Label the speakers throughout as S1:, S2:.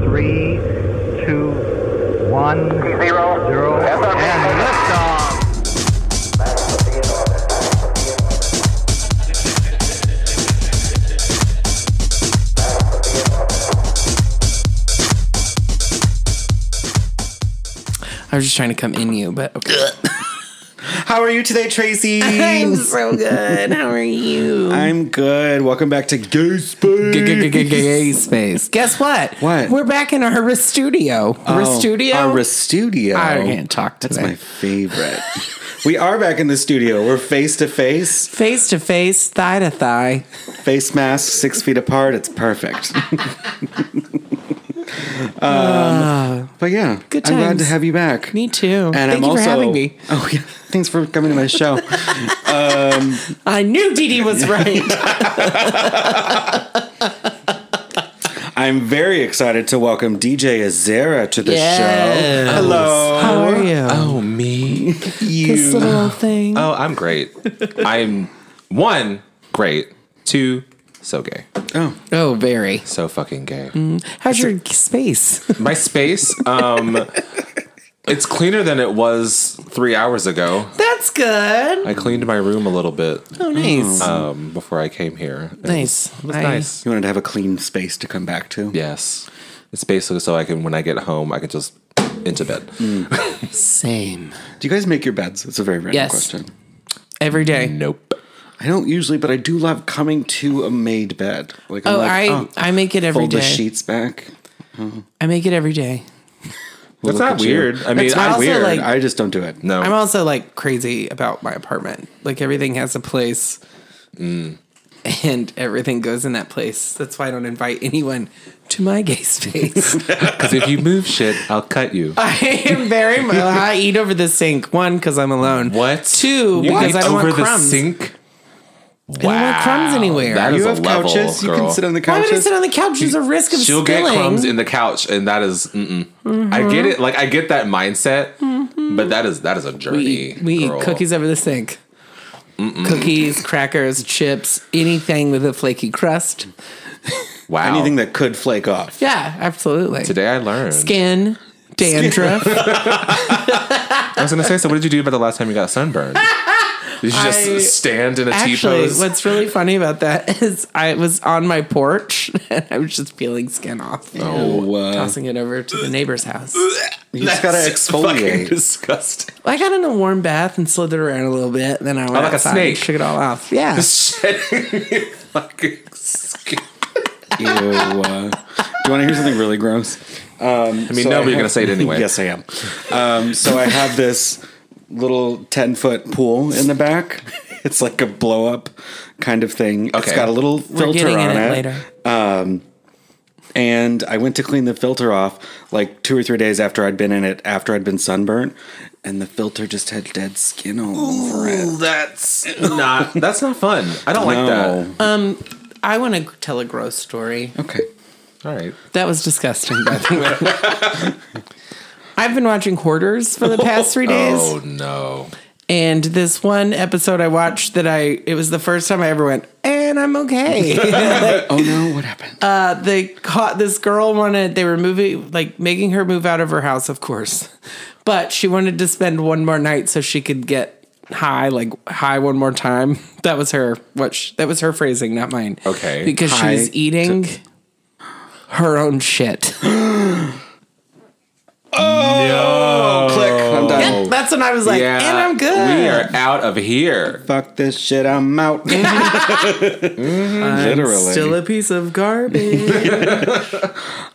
S1: Three, two, one,
S2: Zero.
S1: zero, and liftoff.
S3: I was just trying to come in you, but okay.
S4: How are you today, Tracy?
S3: I'm so good. How are you?
S4: I'm good. Welcome back to Gay Space.
S3: Gay space. Guess what?
S4: What?
S3: We're back in our studio.
S4: Oh,
S3: studio.
S4: Our studio.
S3: I can't talk today.
S4: That's my favorite. we are back in the studio. We're face to face,
S3: Face to face, thigh to thigh.
S4: face masks, six feet apart. It's perfect. um, but yeah,
S3: Good
S4: I'm glad to have you back.
S3: Me too.
S4: And
S3: Thank
S4: I'm
S3: you
S4: also,
S3: for having me.
S4: Oh yeah, thanks for coming to my show.
S3: I knew Dee Dee was right.
S4: I'm very excited to welcome DJ Azera to the
S3: Yes.
S4: show. Hello.
S3: How are you?
S5: Oh, me?
S3: this little thing.
S5: Oh, I'm great. I'm one, great. Two, so gay.
S4: Oh,
S3: Oh, very.
S5: So fucking gay.
S3: How's your space?
S5: My space, um, it's cleaner than it was three hours ago.
S3: That's good.
S5: I cleaned my room a little bit
S3: Oh, nice.
S5: um, before I came here. It
S3: nice.
S5: was, it was
S3: I-
S5: nice.
S4: you wanted to have a clean space to come back to.
S5: Yes. It's basically so I can, when I get home, I can just into bed.
S3: Same.
S4: Do you guys make your beds? It's a very random
S3: Yes.
S4: question.
S3: Every day.
S5: Nope.
S4: I don't usually, but I do love coming to a made bed. Like, I'm
S3: Oh,
S4: like,
S3: I
S4: oh,
S3: I make it every
S4: fold the sheets back.
S3: I make it every day.
S5: That's not
S4: at you.
S5: weird. I mean,
S3: That's
S5: I,
S3: also
S4: Weird.
S3: like-
S4: I just don't do it.
S5: no.
S3: I'm also like crazy about my apartment. Like everything has a place. Mm. And everything goes in that place. That's why I don't invite anyone to my gay space.
S5: Because if you move shit, I'll cut you.
S3: I am very. I eat over the sink. One, because I'm alone.
S5: What?
S3: Two,
S5: You
S3: because
S5: eat
S3: I don't
S5: over
S3: want
S5: the
S3: crumbs.
S5: Sink?
S3: I don't want crumbs anywhere.
S5: That is
S4: You
S5: a
S4: have
S5: level,
S4: couches. You
S5: girl.
S4: can sit on the
S3: Why would I
S4: couches.
S3: sit on the couch? There's a risk of
S5: She'll
S3: spilling.
S5: get crumbs in the couch, and that is. Mm-mm. I get it. Like I get that mindset, but that is that is a journey.
S3: we eat, we
S5: girl.
S3: eat cookies over the sink. Cookies, crackers, chips, anything with a flaky crust.
S5: Wow.
S4: Anything that could flake off.
S3: Yeah, absolutely.
S5: Today I learned.
S3: Skin, dandruff.
S5: I was gonna say. So, what did you do about the last time you got sunburned? Did you just
S3: I-
S5: stand in a T
S3: Actually,
S5: pose?
S3: what's really funny about that is I was on my porch and I was just peeling skin off.
S4: Oh, uh,
S3: Tossing it over to the neighbor's house.
S4: you just gotta exfoliate.
S5: disgusting.
S3: I got in a warm bath and slithered around a little bit. and Then I went
S5: like a snake.
S3: and shook it all off. Yeah.
S5: Shedding fucking skin.
S4: Ew. Uh, do you want to hear something really gross? Um,
S5: I mean, no, but you're gonna say it anyway.
S4: yes, I am. Um, so I have this little 10 foot pool in the back. It's like a blow up kind of thing. It's got a little
S3: We're
S4: filter
S3: getting
S4: on
S3: in it,
S4: it.
S3: later.
S4: Um, and I went to clean the filter off like two or three days after I'd been in it, after I'd been sunburnt. And the filter just had dead skin all over it.
S5: That's not. That's not fun. I don't like that.
S4: No.
S3: Um, I want to tell a gross story.
S4: Okay.
S5: All right.
S3: That was disgusting, by the way. I've been watching Hoarders for the past three days.
S5: Oh no.
S3: And this one episode I watched that I, it was the first time I ever went, and I'm okay.
S4: Oh no, what happened?
S3: Uh, they caught this girl wanted, they were moving, like making her move out of her house, of course. But she wanted to spend one more night so she could get high, like high one more time. That was her, what, she, that was her phrasing, not mine.
S5: Okay.
S3: Because
S4: High
S3: was eating her own shit.
S5: Oh, no.
S4: Click. I'm done.
S3: That's when I was like,
S5: Yeah.
S3: and I'm good.
S5: We are out of here.
S4: Fuck this shit, I'm out. Mm-hmm. Literally.
S3: Still a piece of garbage.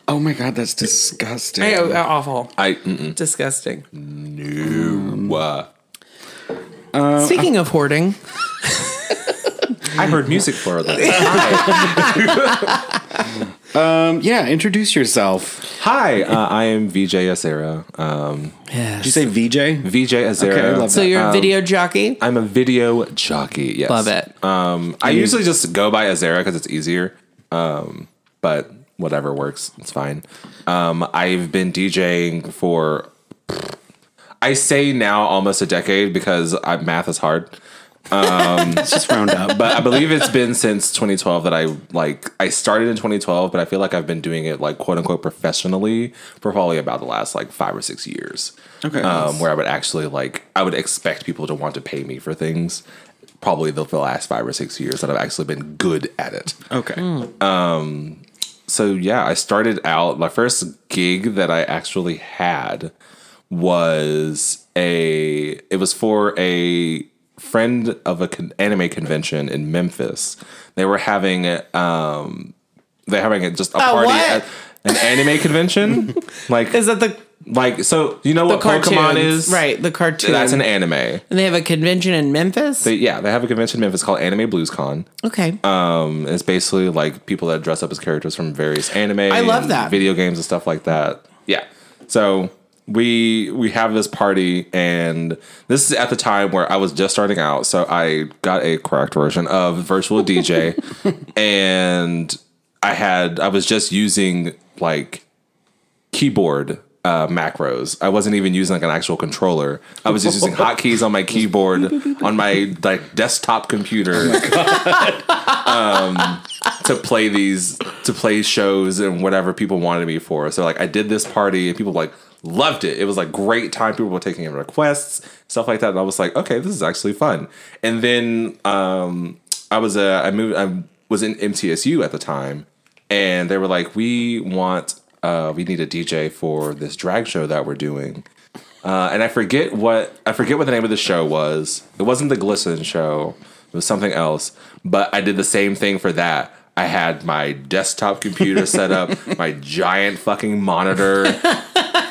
S4: oh my god, that's disgusting.
S3: Hey, oh, awful.
S5: I. Mm-mm.
S3: Disgusting.
S5: Um, uh,
S3: Speaking of hoarding,
S5: I heard music for that.
S4: Um, yeah, introduce yourself.
S5: Hi, uh, I am VJ Azera. Um,
S3: yes.
S4: Did you say VJ?
S5: VJ Azera.
S4: Okay, I love
S3: so you're a video jockey?
S5: I'm a video jockey. Yes,
S3: Love it.
S5: Um, I usually just go by Azera because it's easier. Um, but whatever works, it's fine. Um, I've been DJing for I say now almost a decade because I, math is hard.
S4: Let's just round up.
S5: but I believe it's been since 2012 that I like I started in 2012, but I feel like I've been doing it like quote unquote professionally for probably about the last like five or six years.
S4: Okay.
S5: um, where I would actually like I would expect people to want to pay me for things. Probably the, the last five or six years that I've actually been good at it.
S4: okay.
S5: Um so yeah, I started out my first gig that I actually had was a it was for a friend of a con- anime convention in Memphis. They were having um they're having a, just a party
S3: what?
S5: at an anime convention. like
S3: Is that the
S5: like so you know what
S3: cartoons?
S5: Pokemon is?
S3: right? The cartoon.
S5: That's an anime.
S3: and they have a convention in Memphis.
S5: They, yeah, they have a convention in Memphis called Anime Blues Con.
S3: okay.
S5: Um, it's basically like people that dress up as characters from various anime.
S3: I love that.
S5: video games and stuff like that. Yeah. So we we have this party, and this is at the time where I was just starting out. So I got a correct version of Virtual DJ, and I had I was just using like keyboard uh, macros. I wasn't even using like an actual controller. I was just using hotkeys on my keyboard on my like desktop computer um, to play these to play shows and whatever people wanted me for. So like I did this party and people like loved it. It was like great time. People were taking in requests, stuff like that. And I was like, okay, this is actually fun. And then um, I was uh, I moved I was in MTSU at the time, and they were like, we want uh, we need a DJ for this drag show that we're doing. Uh, and I forget what I forget what the name of the show was. It wasn't the Glisten show. It was something else. But I did the same thing for that. I had my desktop computer set up, my giant fucking monitor,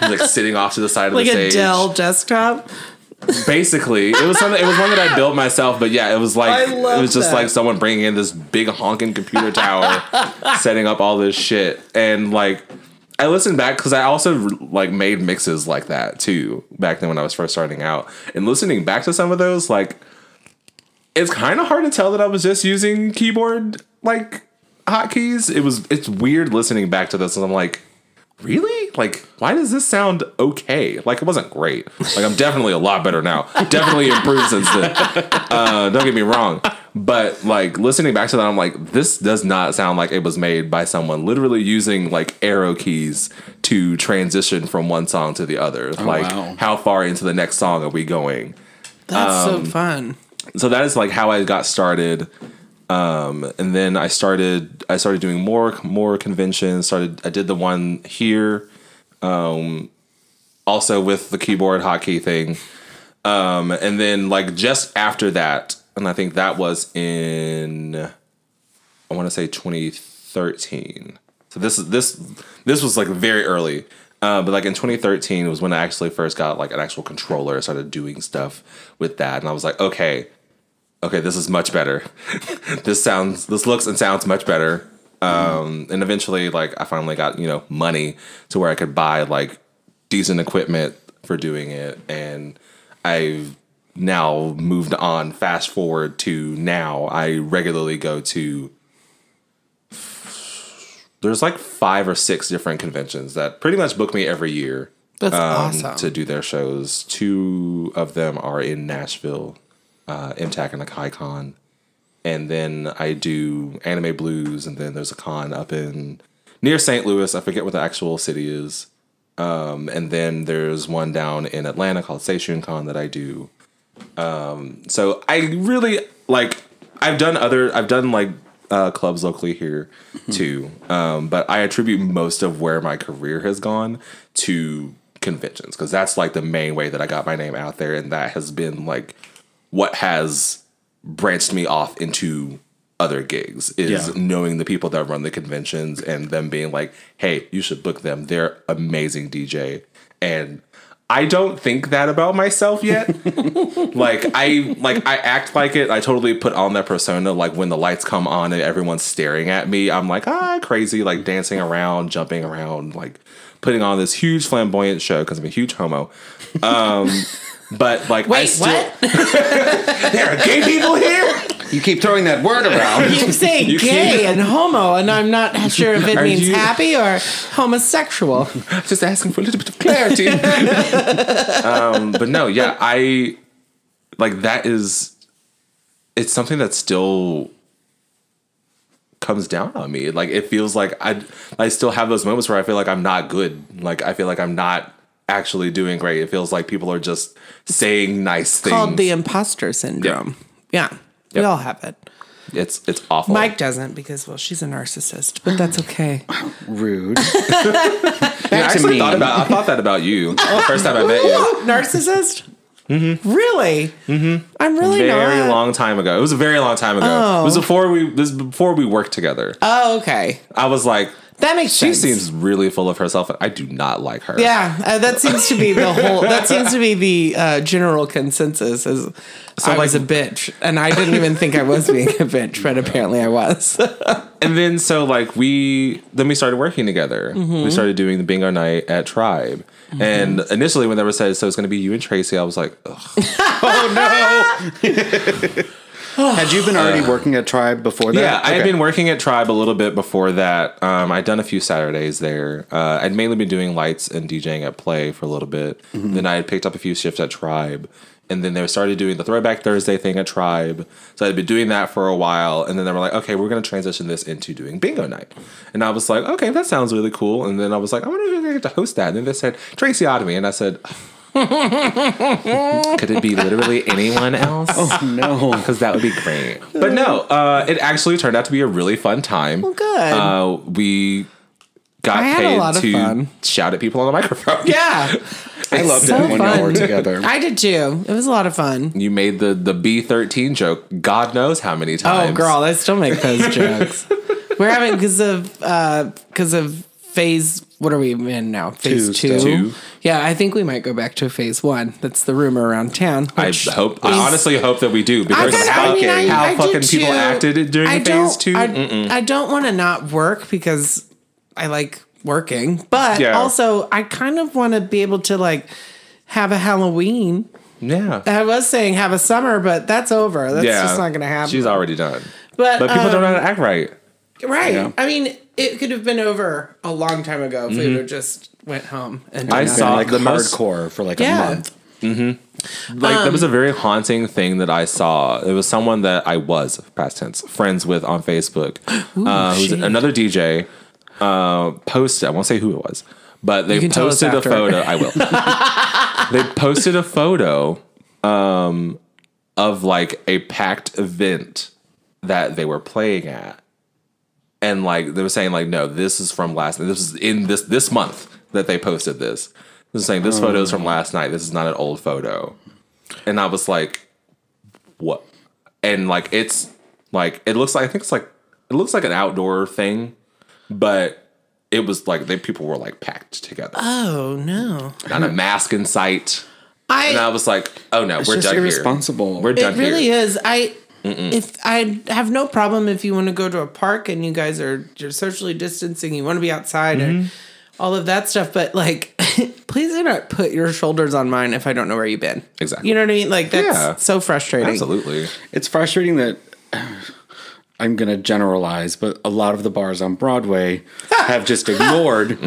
S5: like sitting off to the side of
S3: like
S5: the
S3: a. Dell desktop.
S5: Basically, it was something. It was one that I built myself. But yeah, it was like it was just
S3: that.
S5: like someone bringing in this big honking computer tower, setting up all this shit, and like I listened back because I also like made mixes like that too back then when I was first starting out. And listening back to some of those, like it's kind of hard to tell that I was just using keyboard like hotkeys. It was it's weird listening back to this, and I'm like, really? Like, why does this sound okay? Like, it wasn't great. Like, I'm definitely a lot better now. Definitely improved since then. Uh, don't get me wrong. But like listening back to that, I'm like, this does not sound like it was made by someone literally using like arrow keys to transition from one song to the other. like,
S4: wow.
S5: how far into the next song are we going?
S3: That's so
S5: Um,
S3: fun.
S5: so that is like how I got started. Um, and then I started I started doing more more conventions. Started I did the one here, um, also with the keyboard hotkey thing. Um, and then like just after that, and I think that was in I want to say 2013. So this is this this was like very early. Uh, but like in 2013 was when I actually first got like an actual controller. started doing stuff with that, and I was like, okay, okay, this is much better. this sounds, this looks and sounds much better. Um, and eventually, like, I finally got you know money to where I could buy like decent equipment for doing it, and I've now moved on. Fast forward to now, I regularly go to. There's like five or six different conventions that pretty much book me every year
S3: That's
S5: um,
S3: awesome.
S5: to do their shows. Two of them are in Nashville, uh, MTAC and a KaiCon. And then I do Anime Blues, and then there's a con up in near St. Louis. I forget what the actual city is. Um, and then there's one down in Atlanta called Seishun Con that I do. Um, so I really like. I've done other. I've done like uh, clubs locally here too. Um, but I attribute most of where my career has gone to conventions because that's like the main way that I got my name out there, and that has been like what has branched me off into other gigs is
S4: Yeah.
S5: knowing the people that run the conventions and them being like, "Hey, you should book them. They're amazing DJ." And I don't think that about myself yet. like I like I act like it. I totally put on that persona. Like when the lights come on and everyone's staring at me, I'm like ah crazy, like dancing around, jumping around, like putting on this huge flamboyant show because I'm a huge homo. Um, but like I
S3: Wait,
S5: still,
S3: what?
S5: there are gay people here.
S4: You keep throwing that word around.
S3: You say
S5: You
S3: gay
S5: can't-
S3: and homo, and I'm not sure if it
S5: Are
S3: means
S5: you-
S3: happy or homosexual.
S5: just asking for a little bit of clarity. um, but no, yeah, I like that is it's something that still comes down on me. Like it feels like I I still have those moments where I feel like I'm not good. Like I feel like I'm not actually doing great. It feels like people are just saying nice things.
S3: Called the imposter syndrome. Yeah. We
S5: Yep.
S3: all have it.
S5: it's it's awful.
S3: Mike doesn't because well, she's a narcissist, but that's okay.
S4: Rude.
S5: I
S4: to
S5: actually
S4: me.
S5: thought about I thought that about you. the first time I met you.
S3: narcissist? Really? Mm-hmm. I'm really
S5: Very
S3: not.
S5: long time ago. It was a very long time ago.
S3: Oh.
S5: It was before we this was before we worked together.
S3: Oh, okay.
S5: I was like,
S3: That makes
S5: she
S3: sense.
S5: seems really full of herself, and I do not like her.
S3: Yeah, uh, that seems to be the whole. That seems to be the uh, general consensus. Is I was a bitch, and I didn't even think I was being a bitch, but apparently I was.
S5: And then so like we then we started working together.
S3: Mm-hmm.
S5: We started doing the bingo night at Tribe. And initially when they were said so it's gonna be you and Tracy, I was like, Ugh.
S4: Had you been already working at Tribe before that?
S5: Yeah, I had been working at Tribe a little bit before that. Um, I'd done a few Saturdays there. Uh, I'd mainly been doing lights and DJing at Play for a little bit.
S4: Mm-hmm.
S5: Then I had picked up a few shifts at Tribe. And then they started doing the Throwback Thursday thing at Tribe. So I'd been doing that for a while. And then they were like, okay, we're going to transition this into doing bingo night. And I was like, okay, that sounds really cool. And then I was like, I wonder if I get to host that. And then they said, Tracy Otomy. And I said, could it be literally anyone else?
S4: Oh, no.
S5: because that would be great. But no, uh, it actually turned out to be a really fun time.
S3: Well, good.
S5: Uh, we got
S3: I had a
S5: paid
S3: lot of
S5: to
S3: fun.
S5: shout at people on the microphone.
S3: yeah,
S4: I loved
S3: so
S4: it when y'all were together.
S3: I did too. It was a lot of fun.
S5: You made the the B thirteen joke. God knows how many times.
S3: Oh, girl, I still make those jokes. We're having because of because of phase. What are we in now? Phase
S4: Two
S3: two.
S5: Two.
S3: Yeah, I think we might go back to phase one. That's the rumor around town.
S5: I hope. I honestly hope that we do because
S3: kinda-
S5: how,
S3: I mean, I-
S5: how
S3: I
S5: fucking people acted during
S3: I
S5: phase two.
S3: I, I don't want to not work because I like working, but
S5: Yeah.
S3: also I kind of want to be able to like have a Halloween.
S5: yeah.
S3: I was saying have a summer, but that's over. That's
S5: yeah,
S3: just not going to happen.
S5: She's already done.
S3: but
S5: But people
S3: um,
S5: don't know how to act right.
S3: Right.
S4: Yeah.
S3: I mean, it could have been over a long time ago if we would have just went home and
S5: I
S3: done
S4: Been,
S3: that.
S5: saw
S4: like
S5: the most-
S4: hardcore for like
S3: Yeah.
S4: a month. Mm-hmm.
S5: Like that
S3: Um,
S5: was a very haunting thing that I saw. It was someone that I was past tense friends with on Facebook, uh, who's another DJ. Uh, posted. I won't say who it was, but they
S3: can tell us
S5: posted a photo. I will. they posted a photo um, of like a packed event that they were playing at, and like they were saying like, no, this is from last. This is in this this month that they posted this. They were saying this photo is from hmm. last night. This is not an old photo, and I was like, what? And like it's like it looks like I think it's like it looks like an outdoor thing, but it was like they people were like packed together,
S3: Oh no!
S5: not a mask in sight. I And I was like, oh no, we're done
S4: irresponsible.
S5: here. We're done
S3: it
S5: really
S3: is. I if I have no problem if you want to go to a park and you guys are you're socially distancing, you want to be outside
S5: Mm-hmm.
S3: and all of that stuff, but like. Please do not put your shoulders on mine if I don't know where you've been.
S5: Exactly.
S3: You know what I mean? Like that's
S5: Yeah.
S3: so frustrating.
S5: Absolutely.
S4: It's frustrating that I'm going to generalize, but a lot of the bars on Broadway have just ignored.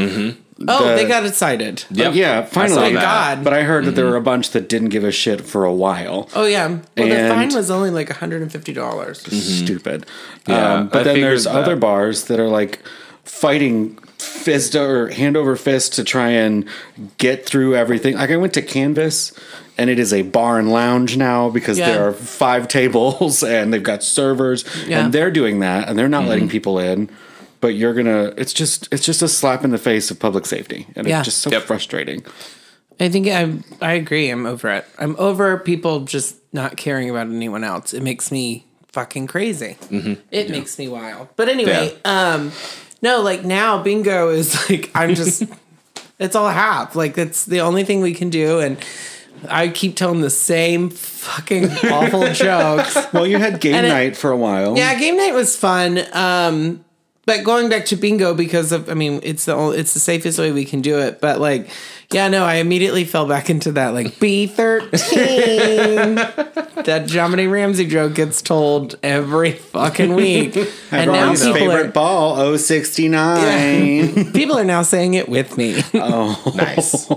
S3: Oh,
S4: the-
S3: they got excited.
S5: Yep.
S4: Yeah, finally.
S3: Thank God.
S4: But I heard that there were a bunch that didn't give a shit for a while.
S3: Oh yeah. Well, the
S4: And-
S3: fine was only like $150. dollars
S4: Stupid.
S5: Yeah,
S4: um, but
S5: I
S4: then
S5: figured
S4: there's
S5: that.
S4: other bars that are like fighting fist or hand over fist to try and get through everything. Like I went to Canvas and it is a bar and lounge now because
S3: Yeah.
S4: there are five tables and they've got servers
S3: Yeah.
S4: and they're doing that and they're not
S5: Mm-hmm.
S4: letting people in. But you're gonna it's just it's just a slap in the face of public safety. And
S3: Yeah.
S4: it's just so
S5: Yep.
S4: frustrating.
S3: I think I I agree. I'm over it. I'm over people just not caring about anyone else. It makes me fucking crazy. It makes me wild. But anyway, um, no, like now bingo is like I'm just. it's all I have. Like that's the only thing we can do, and I keep telling the same fucking awful jokes.
S4: Well, you had game
S3: And it-
S4: night for a while.
S3: Yeah, game night was fun. Um, but going back to bingo because of I mean it's the only, it's the safest way we can do it. But like, yeah, no, I immediately fell back into that like B thirteen. that Dominic Ramsey joke gets told every fucking week, and now
S4: Ron's
S3: people
S4: favorite
S3: are
S4: ball, 069.
S3: people are now saying it with me.
S5: Oh, nice.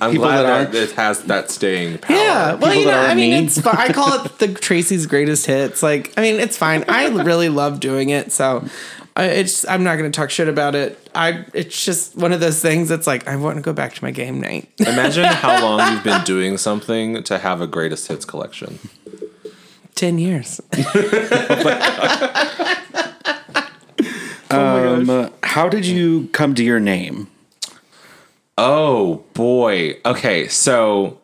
S5: I'm
S4: People
S5: glad
S4: that
S5: that it has that staying power.
S3: Yeah, well,
S4: People
S3: you know,
S4: that are
S3: I mean,
S4: mean.
S3: it's fine. I call it the Tracy's greatest hits. Like, I mean, it's fine. I really love doing it, so I, it's. I'm not going to talk shit about it. I. It's just one of those things. that's like I want to go back to my game night.
S5: Imagine how long you've been doing something to have a greatest hits collection.
S3: Ten years.
S4: Um, uh, how did you come to your name?
S5: Oh boy. Okay, so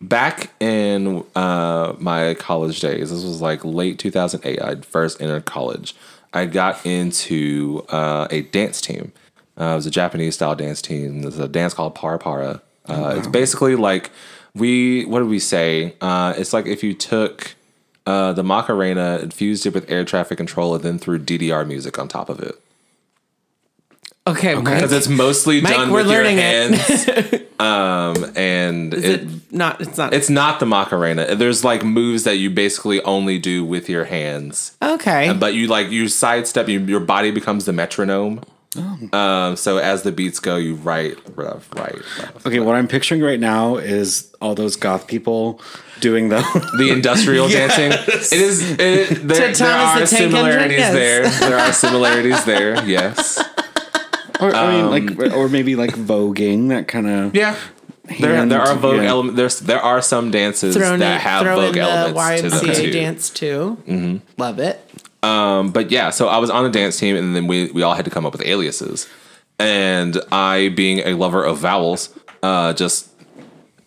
S5: back in uh, my college days, this was like late 2008. I'd first entered college. I got into uh, a dance team. Uh, it was a Japanese style dance team. There's a dance called para para. Uh, It's basically like we. What did we say? Uh, it's like if you took uh, the Macarena, infused it with air traffic control, and then threw DDR music on top of it.
S3: Okay,
S5: Because it's mostly
S3: Mike,
S5: done
S3: we're
S5: with your
S3: learning it.
S5: hands. um, and
S3: Is
S5: it,
S3: it, not? It's not.
S5: it's not the Macarena. There's like moves that you basically only do with your hands,
S3: okay.
S5: but you like you sidestep. You, your body becomes the metronome. Um, so as the beats go, you right, left, right, left.
S4: Okay, what I'm picturing right now is all those goth people doing the.
S5: The industrial dancing. It is. It, there, there are
S3: the Tank Engine,
S5: similarities
S3: yes.
S5: there. There are similarities there. Yes.
S4: Or, I mean, like, or maybe like voguing, that kind of.
S5: Yeah. There, there are vogue
S4: yeah.
S5: elements. There's there are some dances
S3: thrown
S5: that
S3: in,
S5: have
S3: throw
S5: vogue
S3: in the
S5: elements to them
S3: YMCA
S5: too.
S3: dance too. Mm-hmm. Love it.
S5: Um, but yeah, so I was on a dance team, and then we we all had to come up with aliases. And I, being a lover of vowels, uh, just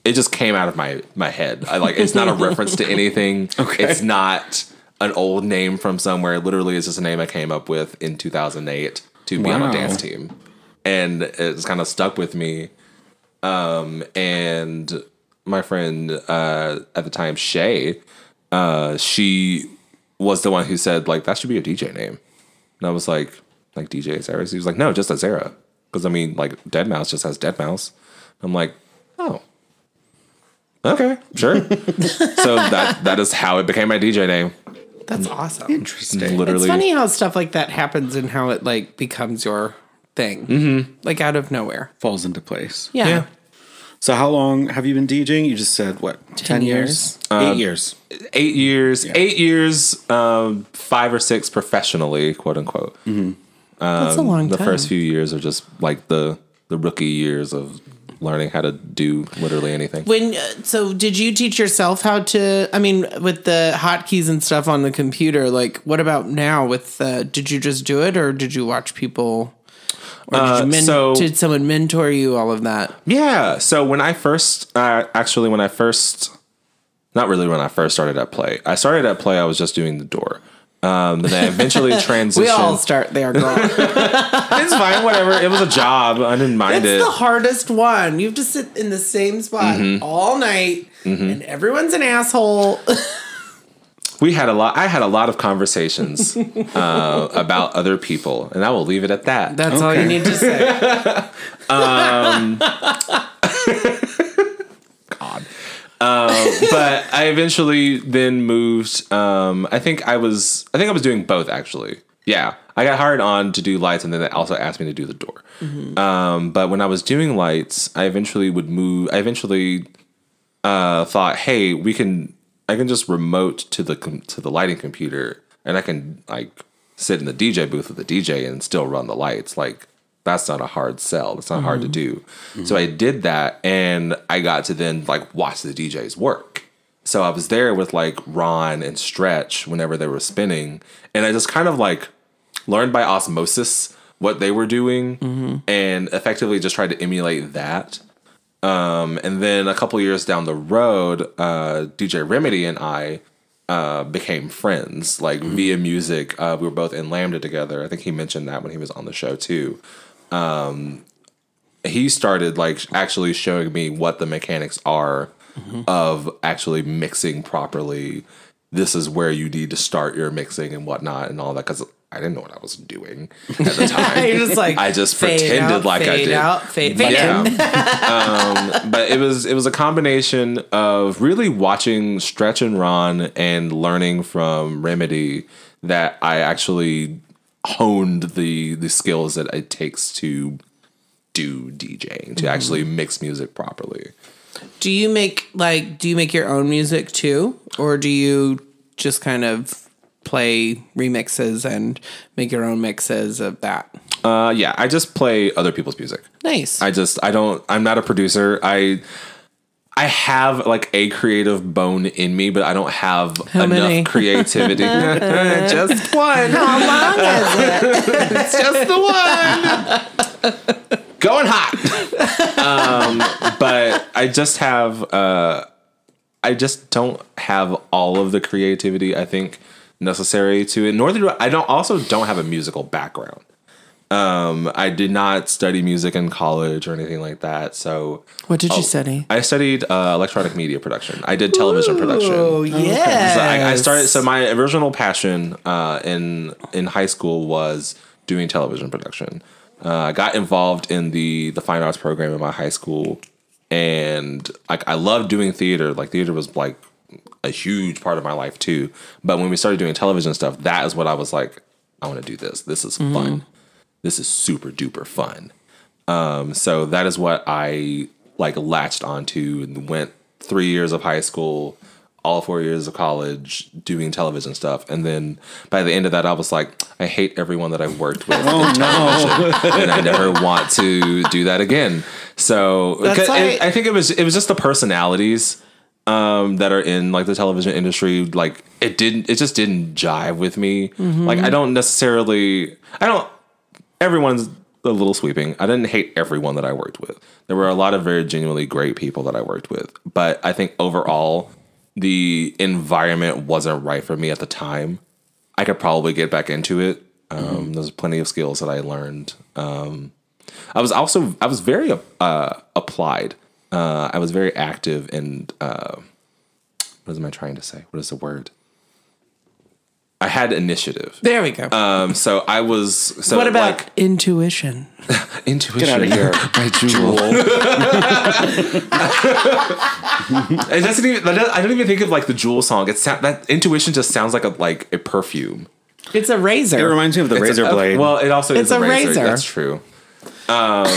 S5: it just came out of my my head. I like it's not a reference to anything.
S4: Okay.
S5: It's not an old name from somewhere. Literally, it's just a name I came up with in 2008 to be on a dance team, and it's kind of stuck with me. Um, and my friend uh, at the time, Shay, uh, she was the one who said like that should be a DJ name, and I was like, like DJ Azera. He was like, no, just Azera, because I mean like Deadmau5 just has Deadmau5. I'm like, oh, okay, sure. so that that is how it became my DJ name.
S3: That's awesome.
S4: Interesting.
S5: Literally,
S3: It's funny how stuff like that happens and how it like becomes your thing, mm-hmm. like out of nowhere.
S4: Falls into place.
S3: Yeah.
S5: Yeah.
S4: So, how long have you been DJing? You just said what? 10, years? Eight years.
S5: eight years, eight years, um, five or six professionally, quote unquote.
S3: That's a long
S5: the
S3: time.
S5: first few years are just like the the rookie years of learning how to do literally anything.
S3: When uh, so did you teach yourself how to? I mean, with the hotkeys and stuff on the computer. Like, what about now? With uh, did you just do it, or did you watch people, or did,
S5: Uh,
S3: you men-
S5: so-
S3: did someone mentor you? All of that.
S5: Yeah. So when I first, uh, actually, when I first, not really when I first started at Play, I started at Play. I was just doing the door. Um, then I eventually transitioned.
S3: We all start there, girl.
S5: it's fine, whatever. It was a job. I didn't mind
S3: That's
S5: it.
S3: the hardest one. You have to sit in the same spot
S5: Mm-hmm.
S3: all night, and everyone's an asshole.
S5: we had a lot. I had a lot of conversations uh, about other people, and I will leave it at that.
S3: That's all you need to say.
S5: But I eventually then moved. Um, I think I was. I think I was doing both actually. Yeah, I got hired on to do lights, and then they also asked me to do the door. Um, but when I was doing lights, I eventually would move. I eventually uh, thought, hey, we can. I can just remote to the com- to the lighting computer, and I can like sit in the DJ booth with the DJ and still run the lights. Like that's not a hard sell. That's not hard to do. So I did that, and I got to then like watch the DJs work. So I was there with like Ron and Stretch whenever they were spinning, and I just kind of like learned by osmosis what they were doing, and effectively just tried to emulate that. Um, and then a couple years down the road, uh, DJ Remedy and I uh, became friends, like via music. Uh, we were both in Lambda together. I think he mentioned that when he was on the show too. Um, he started like actually showing me what the mechanics are of actually mixing properly. This is where you need to start your mixing and whatnot and all that because I didn't know what I was doing at the time.
S3: You're just like
S5: I just pretended
S3: out,
S5: like I did.
S3: out, fade, fade
S5: yeah. um, but it was it was a combination of really watching Stretch and Ron and learning from Remedy that I actually honed the the skills that it takes to do DJing to actually mix music properly.
S3: Do you make like do you make your own music too, or do you just kind of play remixes and make your own mixes of that?
S5: Uh, yeah, I just play other people's music.
S3: Nice.
S5: I just I don't I'm not a producer. I I have like a creative bone in me, but I don't have enough
S3: many?
S5: creativity. just one.
S3: How long is it?
S5: It's just the one. Going hot. um, but I just have uh I just don't have all of the creativity I think necessary to it. Nor do I, I don't also don't have a musical background. Um, I did not study music in college or anything like that. So
S3: What did you study?
S5: I studied uh, electronic media production. I did television production.
S3: Oh yeah.
S5: So I, I started. So my original passion uh, in in high school was doing television production. Uh, I got involved in the the fine arts program in my high school, and like I loved doing theater. Like theater was like a huge part of my life too. But when we started doing television stuff, that is what I was like. I want to do this. This is fun. This is super duper fun. Um, so that is what I like latched onto and went three years of high school, all four years of college doing television stuff. And then by the end of that, I was like, I hate everyone that I've worked with. Oh no! and I never want to do that again. So
S3: That's
S5: 'cause
S3: why-
S5: it- I think it was it was just the personalities um, that are in like the television industry. Like it didn't, it just didn't jive with me. Like I don't necessarily, I don't everyone's a little sweeping. I didn't hate everyone that I worked with. There were a lot of very genuinely great people that I worked with, but I think overall the environment wasn't right for me at the time. I could probably get back into it. Um, There's plenty of skills that I learned. Um, I was also I was very uh, applied. Uh, I was very active and uh, what am I trying to say? What is the word? I had initiative.
S3: there we go.
S5: Um, so I was. So
S3: what about
S5: like,
S3: intuition?
S5: intuition?
S4: Get out of here.
S5: my jewel. it doesn't even. I don't even think of like the jewel song. It's that intuition just sounds like a like a perfume.
S3: It's a razor.
S4: It reminds me of the razor
S5: Uh,
S4: blade.
S5: well, it also
S3: It's
S5: is a,
S3: a
S5: razor.
S3: razor.
S5: That's true. Um,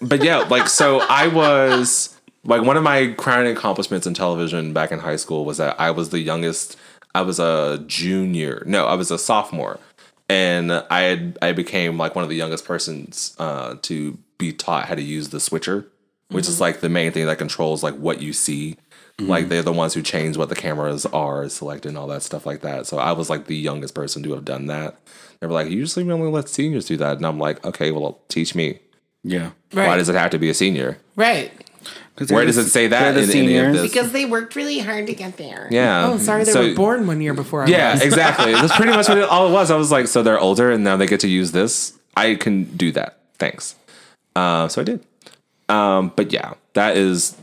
S5: but yeah, like so, I was like one of my crowning accomplishments in television back in high school was that I was the youngest. I was a junior. No, I was a sophomore, and I had I became like one of the youngest persons uh, to be taught how to use the switcher, which is like the main thing that controls like what you see. Like they're the ones who change what the cameras are selected and all that stuff like that. So I was like the youngest person to have done that. They were like, usually we only let seniors do that, and I'm like, okay, well, teach me.
S4: yeah.
S3: right.
S5: Why does it have to be a senior?
S3: right.
S5: Where does it say that
S4: They're
S5: in
S4: the
S5: any of this?
S3: Because they worked really hard to get there.
S5: Yeah.
S3: Oh, sorry, they
S5: So-
S3: were born one year before I
S5: Yeah,
S3: was.
S5: exactly. That's pretty much what it, all it was. I was like, so they're older and now they get to use this. I can do that. Thanks. Uh, so I did. Um, but yeah, that is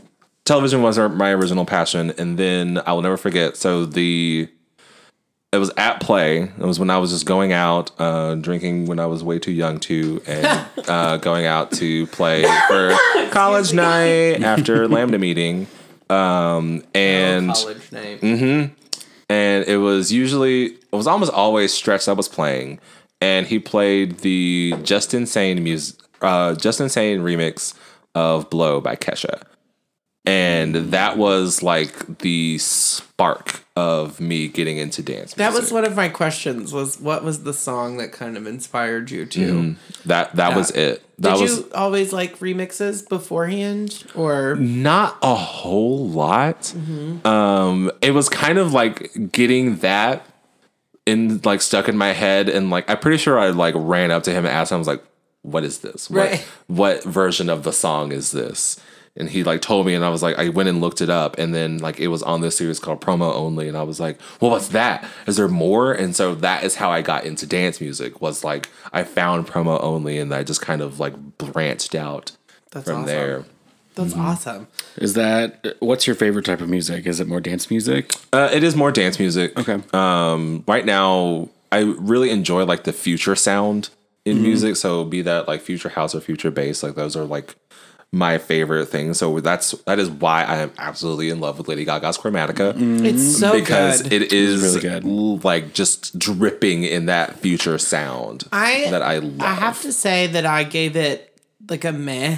S5: television was our- my original passion, and then I will never forget. So the it was at play. It was when I was just going out, uh, drinking when I was way too young to, and uh, going out to play for college night after Lambda meeting. Um, and
S3: College name.
S5: and it was usually it was almost always stretch that was playing and he played the just insane music uh just insane remix of blow by kesha and that was like the spark of me getting into dance
S3: That was one of my questions. Was what was the song that kind of inspired you to?
S5: that that was it that
S3: Did
S5: was
S3: you always like remixes beforehand, or
S5: not a whole lot. Um, it was kind of like getting that in like stuck in my head, and like I'm pretty sure I like ran up to him and asked him, I was like, "What is this? What
S3: Right.
S5: what version of the song is this?" And he like told me, and I was like, I went and looked it up, and then like it was on this series called Promo Only, and I was like, well, what's that? Is there more? And so that is how I got into dance music. Was like I found Promo Only, and I just kind of like branched out
S3: That's
S5: from
S3: awesome.
S5: there.
S3: that's awesome.
S4: Is that what's your favorite type of music? Is it more dance music?
S5: Uh, it is more dance music.
S4: Okay.
S5: Um, right now, I really enjoy like the future sound in music. So be that like future house or future bass, like those are like my favorite thing. So that's that is why I am absolutely in love with Lady Gaga's Chromatica
S3: It's so
S5: because
S3: good.
S5: it is
S4: really good.
S5: like just dripping in that future sound
S3: I
S5: that I love.
S3: I have to say that I gave it like a meh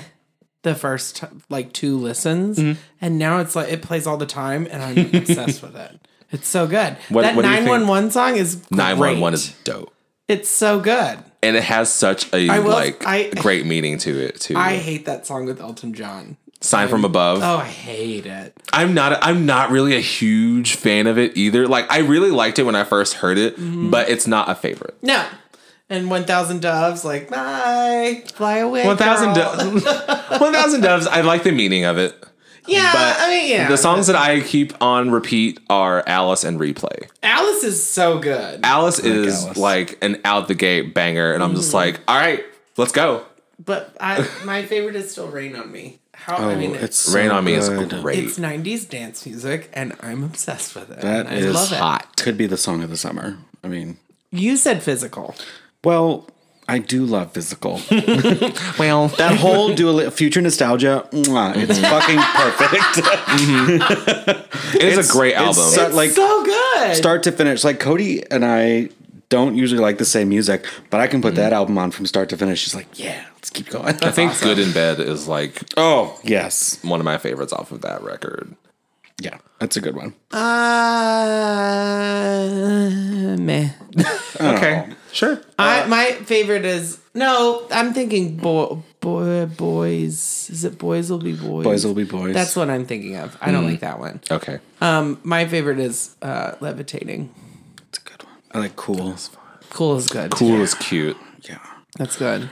S3: the first like two listens,
S5: Mm-hmm.
S3: and now it's like it plays all the time, and I'm obsessed with it. It's so good.
S5: What-
S3: that
S5: what do you think?
S3: 911 song is
S5: Nine one one is dope.
S3: It's so good.
S5: And it has such a
S3: will-
S5: like
S3: I-
S5: great meaning to it too.
S3: I hate that song with Elton John.
S5: Sine from Above.
S3: Oh, I hate it.
S5: I'm not. I'm not really a huge fan of it either. Like I really liked it when I first heard it,
S3: Mm-hmm.
S5: but it's not a favorite.
S3: No. And 1,000 Doves, like, bye, fly away.
S5: One thousand.
S3: girl."
S5: Do- One thousand doves. I like the meaning of it,
S3: Yeah,
S5: but
S3: I mean, yeah.
S5: the songs that I keep on repeat are Alice and Replay.
S3: Alice is so good.
S5: Alice is
S4: Alice.
S5: like an out the gate banger, and I'm just
S3: Mm-hmm.
S5: like, all right, let's go.
S3: But I, my favorite is still Rain on Me. How, I mean,
S4: it's
S3: it's,
S4: so
S5: Rain on Me is great.
S3: it's 90s dance music, and I'm obsessed with it.
S4: That
S3: and I
S4: is
S3: love it.
S5: Hot.
S4: Could be the song of the summer. I mean,
S3: You said physical.
S4: well, I do love physical.
S5: Well,
S4: That whole Dua future nostalgia, mwah, it's mm-hmm. fucking perfect. Mm-hmm.
S5: it is
S4: It's-
S5: a great
S4: it's
S5: album.
S4: so- like
S3: so good.
S4: start to finish. Like Cody and I don't usually like the same music, but I can put mm-hmm. that album on from start to finish. She's like, yeah, let's keep going.
S5: I think Good in Bed is like
S4: Oh yes,
S5: one of my favorites off of that record.
S4: Yeah, that's a good one.
S3: Uh, meh.
S5: Okay, sure.
S3: I, my favorite is no. I'm thinking boy, boy, boys. Is it boys will be boys?
S4: Boys Will Be Boys.
S3: That's what I'm thinking of. I don't like that one.
S5: Okay.
S3: Um, my favorite is uh, levitating.
S4: It's a good one. I like cool.
S3: Cool is good.
S5: Cool is cute.
S4: Yeah.
S3: That's good.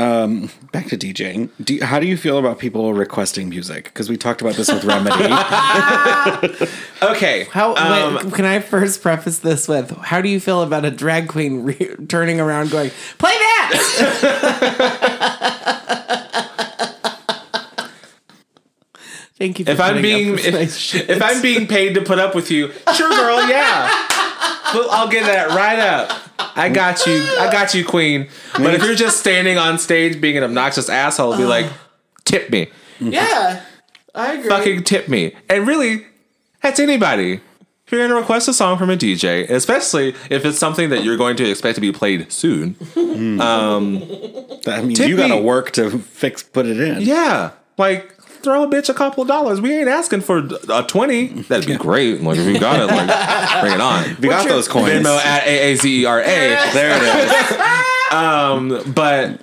S4: Back to DJing. Do you- how do you feel about people requesting music? Because we talked about this with Remedy.
S5: Okay.
S3: How
S5: Um,
S3: wait, can I first preface this with how do you feel about a drag queen re- turning around going play that? Thank you. For
S5: if I'm being if, if I'm being paid to put up with you, sure, girl, yeah. Well, I'll get that right up. I got you. I got you, queen. But if you're just standing on stage being an obnoxious asshole, be like, tip me,
S3: yeah, I agree.
S5: fucking tip me, and really, that's anybody. If you're gonna request a song from a DJ, especially if it's something that you're going to expect to be played soon, hmm.
S4: um, that means
S5: Tip
S4: you got to work to fix put it in.
S5: yeah, like throw a bitch a couple of dollars. We ain't asking for a twenty. That'd be great. Like if you got it, like bring it on.
S4: We got those coins.
S5: Venmo at A A Z E R A.
S4: There it is.
S5: Um, but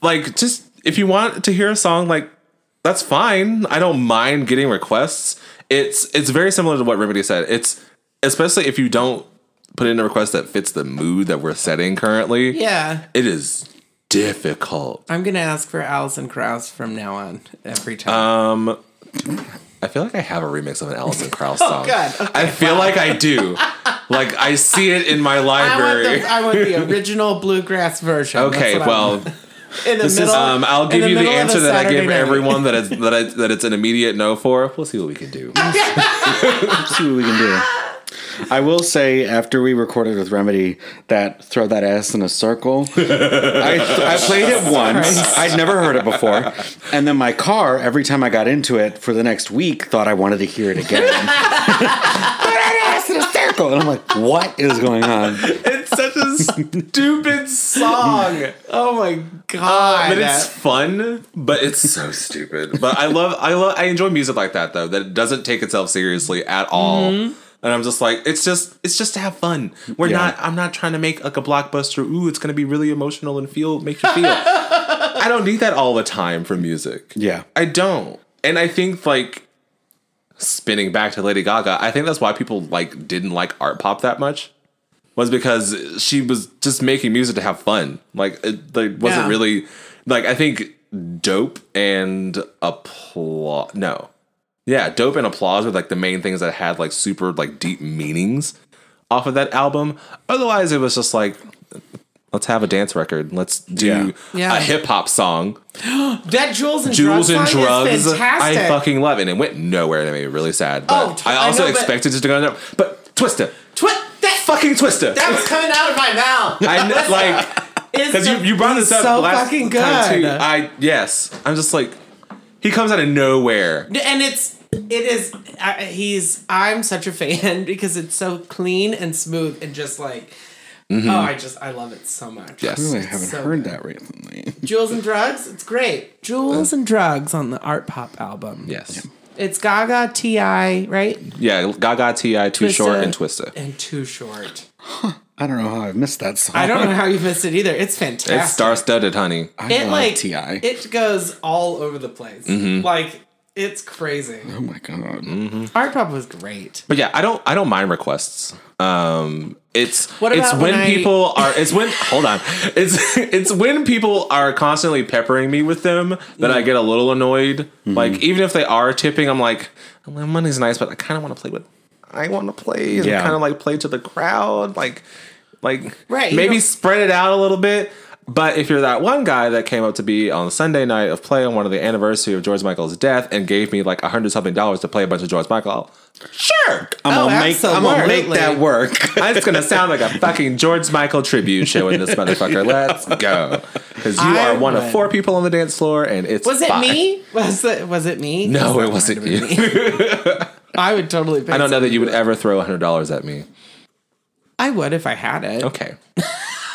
S5: like, just if you want to hear a song, like that's fine. I don't mind getting requests. It's it's very similar to what Remedy said. It's especially if you don't put in a request that fits the mood that we're setting currently.
S3: Yeah,
S5: It is difficult.
S3: I'm gonna ask for Alison Krauss from now on every time.
S5: Um, I feel like I have a remix of an Alison Krauss song.
S3: oh God. Okay,
S5: I feel like I do. like I see it in my
S3: I want,
S5: library.
S3: the, I want the original bluegrass version.
S5: okay, well,
S3: in the middle.
S5: um, I'll give you the answer that I give
S3: night.
S5: everyone that it's that, I, that it's an immediate no for. We'll see what we can do.
S4: see what we can do. I will say, after we recorded with Remedy, that throw that ass in a circle. I, I played it once. I'd never heard it before, and then my car, every time I got into it for the next week, thought I wanted to hear it again. throw that ass in a circle, and I'm like, what is going on?
S5: it's such a stupid song.
S3: Oh my god!
S5: but it's fun, but it's so stupid. But I love, I love, I enjoy music like that though. That it doesn't take itself seriously at all.
S3: Mm-hmm.
S5: And I'm just like, it's just, it's just to have fun. We're
S4: Yeah.
S5: not. I'm not trying to make like a blockbuster. Ooh, it's gonna be really emotional and feel, make you feel. I don't need that all the time for music.
S4: Yeah.
S5: I don't. And I think like spinning back to Lady Gaga, I think that's why people like didn't like ARTPOP that much. Was because she was just making music to have fun. Like it like, wasn't
S3: Yeah.
S5: really like I think dope and applause no. Yeah, dope and applause were like the main things that had like super like deep meanings off of that album. Otherwise it was just like let's have a dance record. Let's do
S4: Yeah.
S3: Yeah.
S5: a hip hop song.
S3: that Jules and
S5: Jewels and
S3: Drugs song
S5: Drugs.
S3: Is fantastic.
S5: I fucking love it. And it went nowhere and it made me really sad. But
S3: Oh, t-
S5: I
S3: I
S5: also
S3: know, but-
S5: expected it to go there. But Twista.
S3: Twi- that
S5: fucking Twista.
S3: That was coming out of my mouth.
S5: I kn- like because you, you brought this up
S3: so
S5: last
S3: fucking
S5: time too. I yes, I'm just like he comes out of nowhere.
S3: and it's it is I, he's i'm such a fan because it's so clean and smooth and just like mm-hmm. oh i just i love it so much
S5: Yes.
S4: Really haven't
S3: So
S4: heard
S3: good.
S4: that recently.
S3: jewels and drugs it's great jewels uh, and drugs on the ARTPOP album
S5: Yes.
S3: it's gaga T.I. right
S5: Yeah, Gaga T.I., Too Short, and Twista.
S3: and too short
S4: I don't know how I've missed that song.
S3: i don't know how you missed it either it's fantastic
S5: It's star studded, honey.
S4: I
S3: it
S4: love
S3: like
S4: Ti.
S3: it goes all over the place
S5: Mm-hmm.
S3: like it's crazy
S4: oh my god.
S5: Mm-hmm.
S3: ARTPOP was great
S5: But yeah, I don't I don't mind requests. Um it's
S3: What
S5: it's when,
S3: when I-
S5: people are it's when hold on. It's it's when people are constantly peppering me with them that I get a little annoyed. Like even if they are tipping, I'm like, well, money's nice, but I kind of want to play with I want to play and
S4: Yeah.
S5: kind of like play to the crowd, like like
S3: Right,
S5: maybe
S3: don't-
S5: spread it out a little bit. But if you're that one guy that came up to be on Sunday night of play on one of the anniversary of George Michael's death and gave me like a hundred something dollars to play a bunch of George Michael, I'll- sure,
S4: I'm
S3: Oh,
S4: gonna make I'm gonna make that work.
S5: it's gonna sound like a fucking George Michael tribute show in this motherfucker. Let's go, because you
S3: I
S5: are one of four people on the dance floor, and it's
S3: was it
S5: fine.
S3: me was it was it me
S5: No, it wasn't
S3: might have been
S5: you.
S3: me. i would totally pay
S5: I don't know that you would ever throw hundred dollars at me.
S3: i would if i had it
S5: Okay,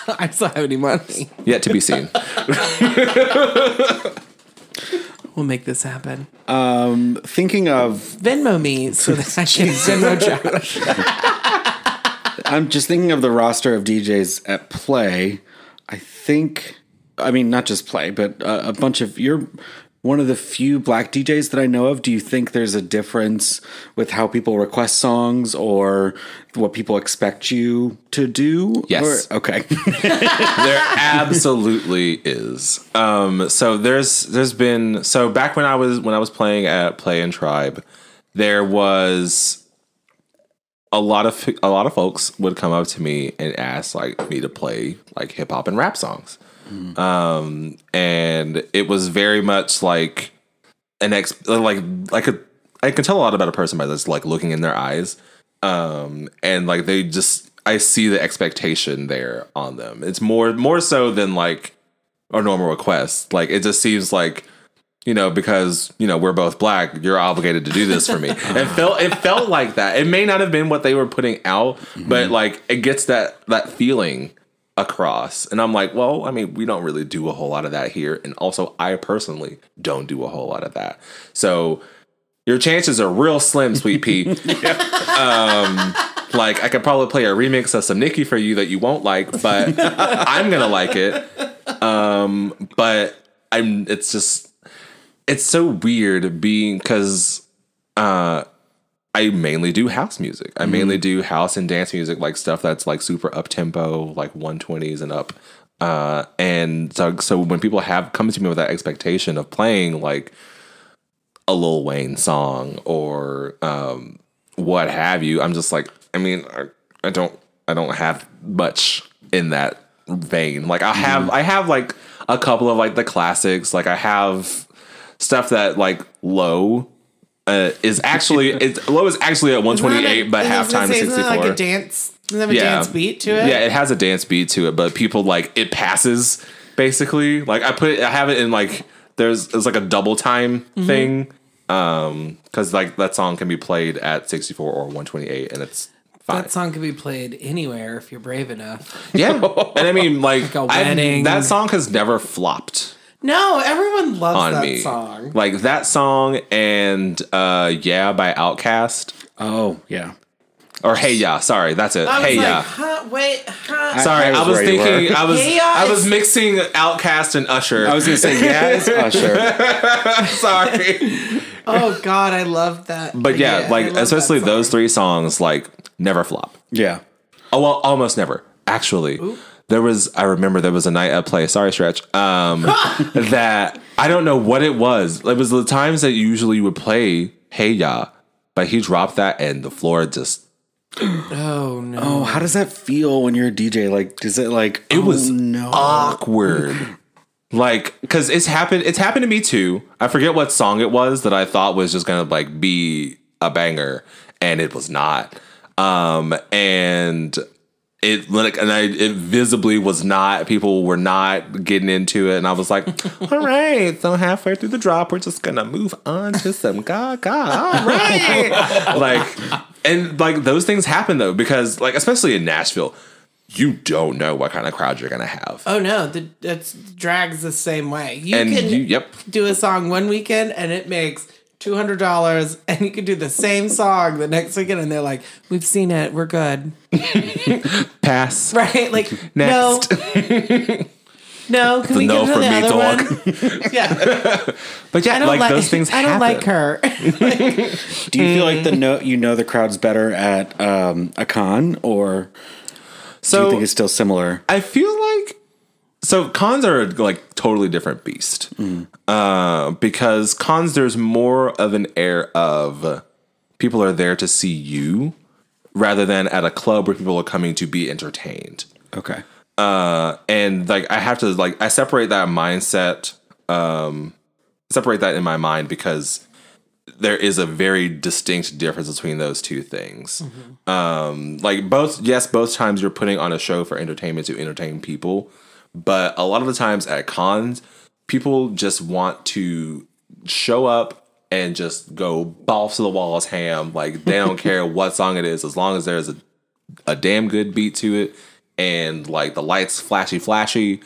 S3: I still have any money.
S5: yet to be seen.
S3: We'll make this happen.
S4: Um, Thinking of
S3: Venmo me so that I can Venmo Josh.
S4: I'm just thinking of the roster of DJs at play. I think, I mean, not just play, but uh, a bunch of you're one of the few black DJs that I know of. Do you think there's a difference with how people request songs or what people expect you to do?
S5: Yes.
S4: Or- okay.
S5: there absolutely is. Um, so there's there's been so back when I was when I was playing at Play and Tribe, there was a lot of a lot of folks would come up to me and ask like me to play like hip hop and rap songs. Um, and it was very much like an ex like like a I can tell a lot about a person by just like looking in their eyes. Um, and like they just I see the expectation there on them. It's more more so than like a normal request. Like it just seems like you know because you know we're both black, you're obligated to do this for me. it felt it felt like that. It may not have been what they were putting out, but like it gets that that feeling across. And I'm like, well, I mean, we don't really do a whole lot of that here. And also, I personally don't do a whole lot of that. So your chances are real slim, sweet pea. um, like, I could probably play a remix of some Nicki for you that you won't like, but I'm going to like it. Um, but I'm, it's just, it's so weird being, because, uh, I mainly do house music. I mainly do house and dance music, like stuff that's like super up tempo, like 120s and up. Uh, and so, so when people have come to me with that expectation of playing like a Lil Wayne song or um, what have you, I'm just like, I mean, I, I don't, I don't have much in that vein. Like I have, I have like a couple of like the classics. Like I have stuff that like low uh, is actually it's low is actually at 128, but
S3: I was
S5: halftime is 64.
S3: like a dance? Doesn't it have a dance beat to it?
S5: Yeah, it has a dance beat to it, but people like it passes basically. Like I put it, I have it in like there's it's like a double time
S3: Mm-hmm.
S5: thing. Um, because like that song can be played at 64 or 128, and it's fine.
S3: That song can be played anywhere if you're brave enough.
S5: yeah, and I mean like,
S3: a
S5: I've-
S3: wedding.
S5: that song has never flopped
S3: No, everyone loves
S5: on
S3: that
S5: me.
S3: song.
S5: Like that song and uh, yeah by Outkast
S4: oh yeah.
S5: or Hey Ya. Sorry, that's it.
S3: I was
S5: Hey
S3: like,
S5: Ya.
S3: huh, wait, huh?
S5: Sorry,
S4: I
S5: I
S4: was
S5: was, thinking. I was.
S3: Hey
S5: I was
S3: is-
S5: mixing Outkast and Usher.
S4: I was gonna say yeah, it's Usher.
S5: sorry,
S3: oh God, I love that.
S5: but yeah,
S3: I
S5: like especially those three songs, like never flop.
S4: Yeah.
S5: Oh well, almost never. Actually, there was. I remember there was a night at play. Sorry, stretch. Um, that I don't know what it was. It was the times that usually you would play Hey Ya, but he dropped that and the floor just.
S3: Oh no.
S4: Oh, how does that feel when you're a DJ? Like, does it like
S5: It was
S4: no?
S5: awkward. Like, cause it's happened. It's happened to me too. I forget what song it was that I thought was just gonna like be a banger, and it was not. Um, and it like and I it visibly was not people were not getting into it and I was like all right so halfway through the drop we're just gonna move on to some gaga all right like and like those things happen though because like especially in Nashville you don't know what kind of crowd you're gonna have.
S3: Oh no, the that's drags the same way. You
S5: and
S3: can
S5: you yep.
S3: do a song one weekend and it makes two hundred dollars, and you can do the same song the next weekend, and they're like, "We've seen it, we're good."
S5: pass
S3: Right? Like,
S5: Next.
S3: no, no. Can we
S5: no
S3: get to
S5: for
S3: the
S5: me
S3: other
S5: talk.
S3: one? Yeah,
S5: but yeah
S3: I don't
S5: like,
S3: like
S5: those things
S3: I don't like
S5: happen.
S3: her.
S4: Do you feel like the know you know the crowd's better at um, a con, or do
S5: so
S4: you think it's still similar?
S5: I feel like so cons are like totally different beast uh, because cons there's more of an air of people are there to see you rather than at a club where people are coming to be entertained
S4: Okay.
S5: uh, and like I have to like I separate that mindset, um, separate that in my mind because there is a very distinct difference between those two things. Um, like both, yes, both times you're putting on a show for entertainment to entertain people, but a lot of the times at cons, people just want to show up and just go balls to the walls ham. Like they don't care what song it is as long as there's a a damn good beat to it and like the lights flashy flashy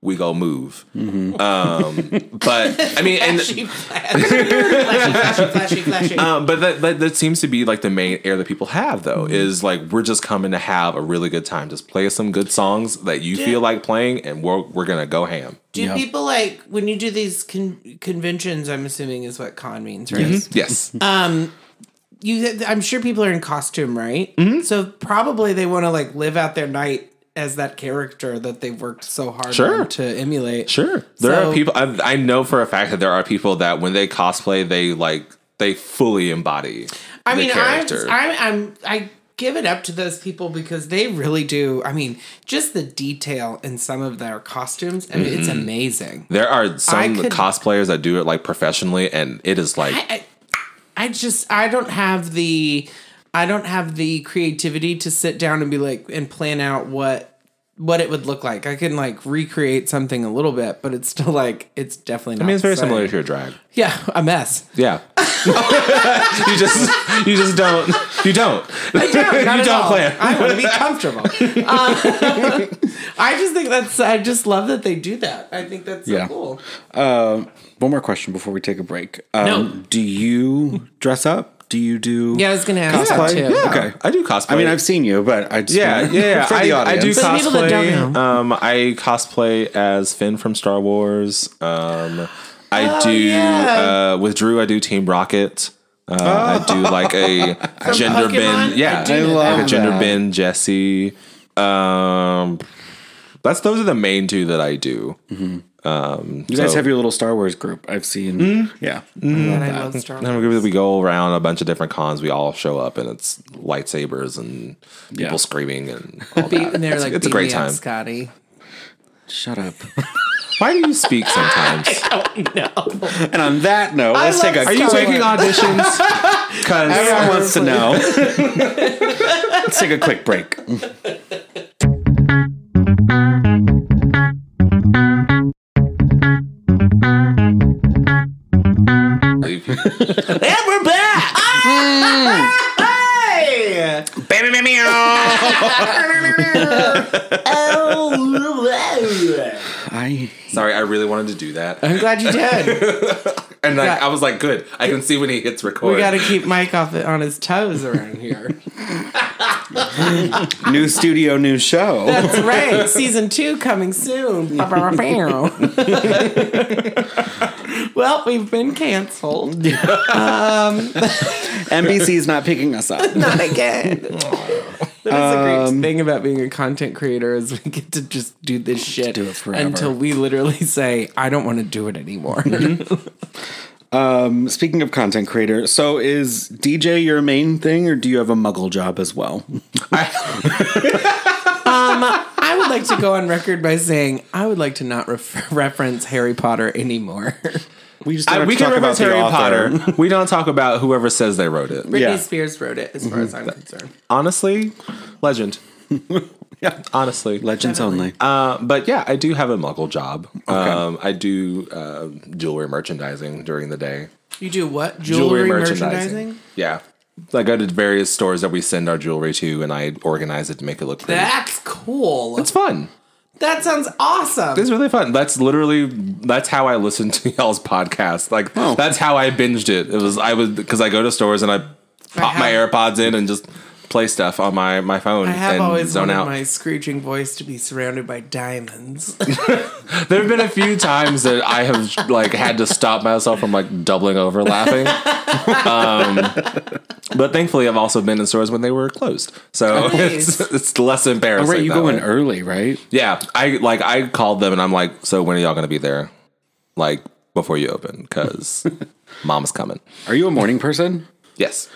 S5: we go move um but i mean and
S3: flashy, flashy, flashy, flashy, flashy.
S5: um but that, that that seems to be like the main air that people have though is like we're just coming to have a really good time just play some good songs that you feel like playing and we're we're gonna go ham
S3: do
S4: Yeah.
S3: people like when you do these con- conventions? I'm assuming is what con means, right?
S5: yes
S3: you i'm sure people are in costume right
S5: Mm-hmm.
S3: so probably they want to like live out their night as that character that they've worked so hard
S5: Sure.
S3: to emulate
S5: Sure. There
S3: So-
S5: are people I, I know for a fact that there are people that when they cosplay they like they fully embody
S3: i mean I'm. I'm i'm i give it up to those people because they really do i mean just the detail in some of their costumes i mean it's
S5: Mm-hmm.
S3: amazing
S5: there are some
S3: could-
S5: cosplayers that do it like professionally and it is like
S3: I, I I just I don't have the I don't have the creativity to sit down and be like and plan out what what it would look like. I can like recreate something a little bit, but it's still like it's definitely not.
S5: I mean, it's very
S3: same.
S5: similar to your drag.
S3: Yeah, a mess.
S5: Yeah. you just you just don't you don't
S3: Not
S5: you
S3: at
S5: don't
S3: all.
S5: plan.
S3: I want to be comfortable. Uh, I just think that's. I just love that they do that. I think that's so
S4: Yeah.
S3: cool.
S4: Uh, one more question before we take a break. Um,
S3: No.
S4: Do you dress up? Do you do?
S3: Yeah, I was gonna ask
S4: Cosplay?
S3: that too.
S4: Yeah. Okay.
S5: I do cosplay.
S4: I mean, I've seen you, but I just
S5: yeah, yeah, yeah.
S4: for the
S5: I, I do
S4: audience.
S3: For the people that don't
S5: cosplay.
S3: know.
S5: Um, I cosplay as Finn from Star Wars. Um, I do
S3: Oh, yeah.
S5: uh, with Drew. I do Team Rocket. Uh, I do like a gender
S3: Pokemon?
S5: bend. Yeah,
S3: I do
S4: I love
S5: like
S3: that.
S5: a gender
S4: that.
S5: bend Jessie. Um, that's those are the main two that I do.
S4: Um, you guys
S5: so-
S4: have your little Star Wars group. I've seen. Hmm? Hmm. Yeah.
S3: And I love Star
S5: And
S3: Wars.
S5: we, we go around a bunch of different cons. We all show up, and it's lightsabers and people
S4: Yeah.
S5: screaming and all
S3: Be-
S5: that.
S3: and they're
S5: it's,
S3: like,
S5: it's a great
S3: me up,
S5: time.
S3: Scotty.
S4: Shut up.
S5: Why do you speak sometimes? No.
S4: And on that note, let's take a.
S5: Are you taking auditions? Because
S4: Everyone wants to know. let's take a quick break.
S3: Hey!
S4: Baby, baby, oh, I.
S5: sorry, I really wanted to do that,
S3: I'm glad you did.
S5: and like,
S3: Yeah.
S5: I was like, good. I can see when he hits record.
S3: We got to keep Mike off on his toes around here.
S4: New studio, new show.
S3: That's right. Season two coming soon. well, we've been canceled.
S4: Um, NBC's not picking us up.
S3: Not again. That is the great um, thing about being a content creator is we get to just do this shit
S4: do
S3: until we literally say, I don't want to do it anymore. Mm-hmm.
S4: Um, speaking of content creator, so is DJ your main thing, or do you have a muggle job as well?
S3: Um, I would like to go on record by saying I would like to not ref- reference Harry Potter anymore.
S4: We just
S5: I,
S4: don't have
S5: we
S4: to
S5: can
S4: talk about
S5: reference Harry. Potter. we don't talk about whoever says they wrote it.
S3: Britney
S4: Yeah.
S3: Spears wrote it, as far as I'm concerned.
S5: Honestly, legend.
S4: Yeah.
S5: honestly.
S4: Legends only.
S5: Uh, but yeah, I do have a muggle job. Um, I do uh, jewelry merchandising during the day.
S3: You do what? Jewelry, merchandising?
S5: Yeah. I go to various stores that we send our jewelry to, and I organize it to make it look pretty.
S3: That's cool.
S5: it's fun.
S3: That sounds awesome.
S5: It's really fun. That's literally that's how I listen to y'all's podcast. Like
S4: Oh.
S5: that's how I binged it. It was I was because I go to stores and I pop my
S3: have-
S5: AirPods in and just play stuff on my my phone
S3: I have
S5: and
S3: always
S5: zone
S3: wanted
S5: out.
S3: my screeching voice to be surrounded by diamonds.
S5: There have been a few times that I have like had to stop myself from like doubling over laughing. um, but thankfully, I've also been in stores when they were closed, so
S3: Nice.
S5: it's, it's less embarrassing.
S4: Oh, right, you
S5: that
S4: go in early, right?
S5: Yeah, I like I called them and I'm like, so when are y'all gonna be there? Like before you open, because mom's coming.
S4: Are you a morning person?
S5: Yes,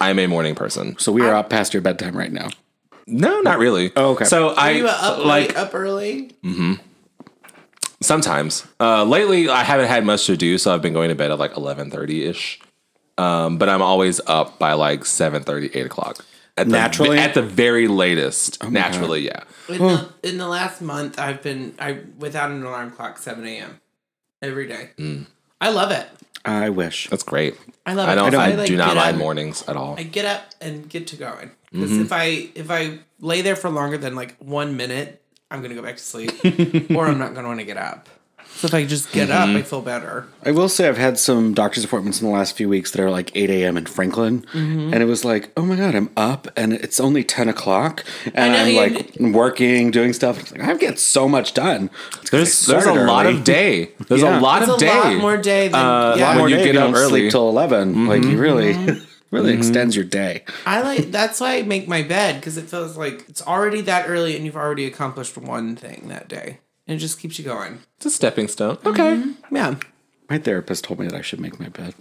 S5: I'm a morning person.
S4: So we are up past your bedtime right now.
S5: No, not really.
S4: Oh, okay.
S5: So I
S3: Are you up
S5: like
S3: late, up early? Mm-hmm.
S5: Sometimes. Uh, lately, I haven't had much to do, so I've been going to bed at like eleven thirty ish. Um, but I'm always up by like 7.30, 8 o'clock. At the,
S4: Naturally?
S5: at the very latest. naturally, yeah.
S3: In the, in the last month, I've been I without an alarm clock, seven a.m. every day.
S5: Mm.
S3: I love it.
S4: I wish.
S5: That's great.
S3: I love it.
S5: I
S3: it.
S5: don't.
S3: 'cause
S5: I,
S3: like,
S5: do not
S3: get
S5: mind
S3: up-
S5: mornings at all.
S3: I get up and get to going. Because
S5: Mm-hmm.
S3: if I if I lay there for longer than like one minute, I'm gonna go back to sleep, or I'm not gonna want to get up. So if I just get
S5: Mm-hmm.
S3: up, I feel better.
S4: I will say I've had some doctor's appointments in the last few weeks that are like 8 a.m. in Franklin.
S3: Mm-hmm.
S4: And it was like, oh my God, I'm up and it's only 10 o'clock. And
S3: know,
S4: I'm
S3: you-
S4: like working, doing stuff. It's like, I get so much done. It's 'cause I
S5: There's there's a
S4: started
S5: lot of day. There's
S4: Yeah.
S5: a lot
S3: It's
S5: of
S3: a
S5: day.
S3: lot more day than
S5: Uh,
S3: yeah.
S5: when
S4: More
S5: you
S4: day
S5: get
S4: if
S5: up early.
S4: sleep till 11. Like you really,
S3: Mm-hmm.
S4: really extends your day.
S3: I like that's why I make my bed because it feels like it's already that early and you've already accomplished one thing that day, and it just keeps you going.
S5: It's a stepping stone. Okay.
S3: Yeah.
S4: My therapist told me that I should make my bed.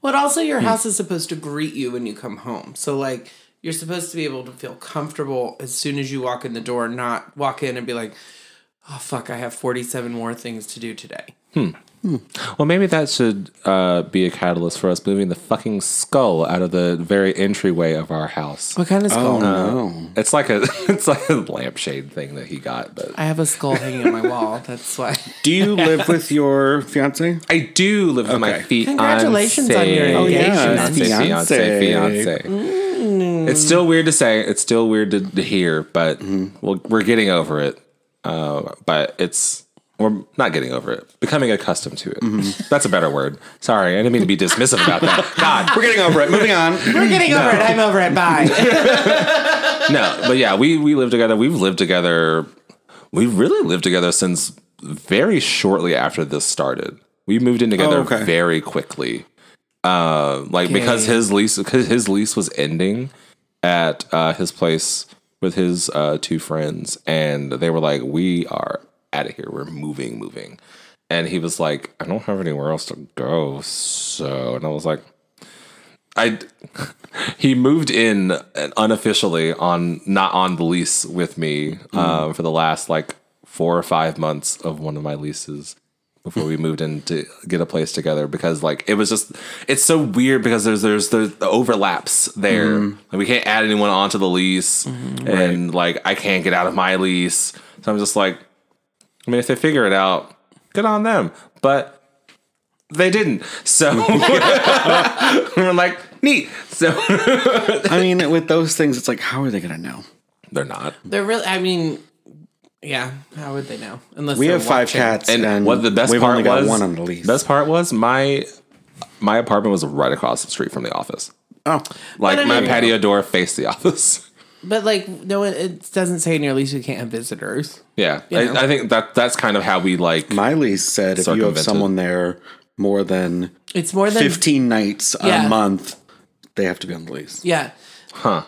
S3: Well, also
S5: Hmm.
S3: your house is supposed to greet you when you come home. So like you're supposed to be able to feel comfortable as soon as you walk in the door, not walk in and be like, "Oh fuck, I have 47 more things to do today."
S5: Well, maybe that should uh, be a catalyst for us moving the fucking skull out of the very entryway of our house.
S3: What kind of skull?
S4: Oh, No.
S5: It's like a it's like a lampshade thing that he got, but
S3: I have a skull hanging on my wall. That's why.
S4: Do you live with your fiance?
S5: I do live with my
S4: Okay.
S5: feet.
S3: Congratulations on your
S5: Oh,
S3: engagement.
S5: Fiance, fiance,
S4: Fiance.
S5: fiance. It's still weird to say. It's still weird to, to hear, but we'll, we're getting over it. Uh, but it's we're not getting over it. Becoming accustomed to it. That's a better word. Sorry, I didn't mean to be dismissive about that. God,
S4: We're getting over it. Moving on.
S3: We're getting over it. I'm over it. Bye.
S5: no, but yeah, we we live together. We've lived together. We really lived together since very shortly after this started. We moved in together
S4: Oh, okay.
S5: very quickly. Uh, like because his lease because his lease was ending at uh, his place with his uh, two friends, and they were like, "We are out of here. We're moving, moving." And he was like, "I don't have anywhere else to go." So, and I was like, I he moved in uh, unofficially on not on the lease with me hmm. um, for the last like four or five months of one of my leases before we moved in to get a place together because like it was just it's so weird because there's there's there's the overlaps there hmm. like, we can't add anyone onto the lease hmm. and like I can't get out of my lease so I'm just like I mean if they figure it out good on them but they didn't so we're like neat so
S4: I mean, with those things, it's like, how are they going to know?
S5: they're not
S3: They're really. I mean, yeah. How would they know? Unless
S4: We have five
S3: watching.
S4: cats,
S5: and,
S4: and,
S5: what the best
S4: we've
S5: part
S4: only got
S5: was
S4: one on the lease.
S5: best part was my my apartment was right across the street from the office
S4: oh,
S5: like my
S3: mean-
S5: patio door faced the office
S3: But like, no, it- it doesn't say in your lease you can't have visitors.
S5: yeah
S3: You know.
S5: I, I think that that's kind of how we like
S4: my lease said if you have someone there more than
S3: It's more than
S4: 15 nights
S3: Yeah.
S4: a month, they have to be on the lease.
S3: Yeah,
S5: huh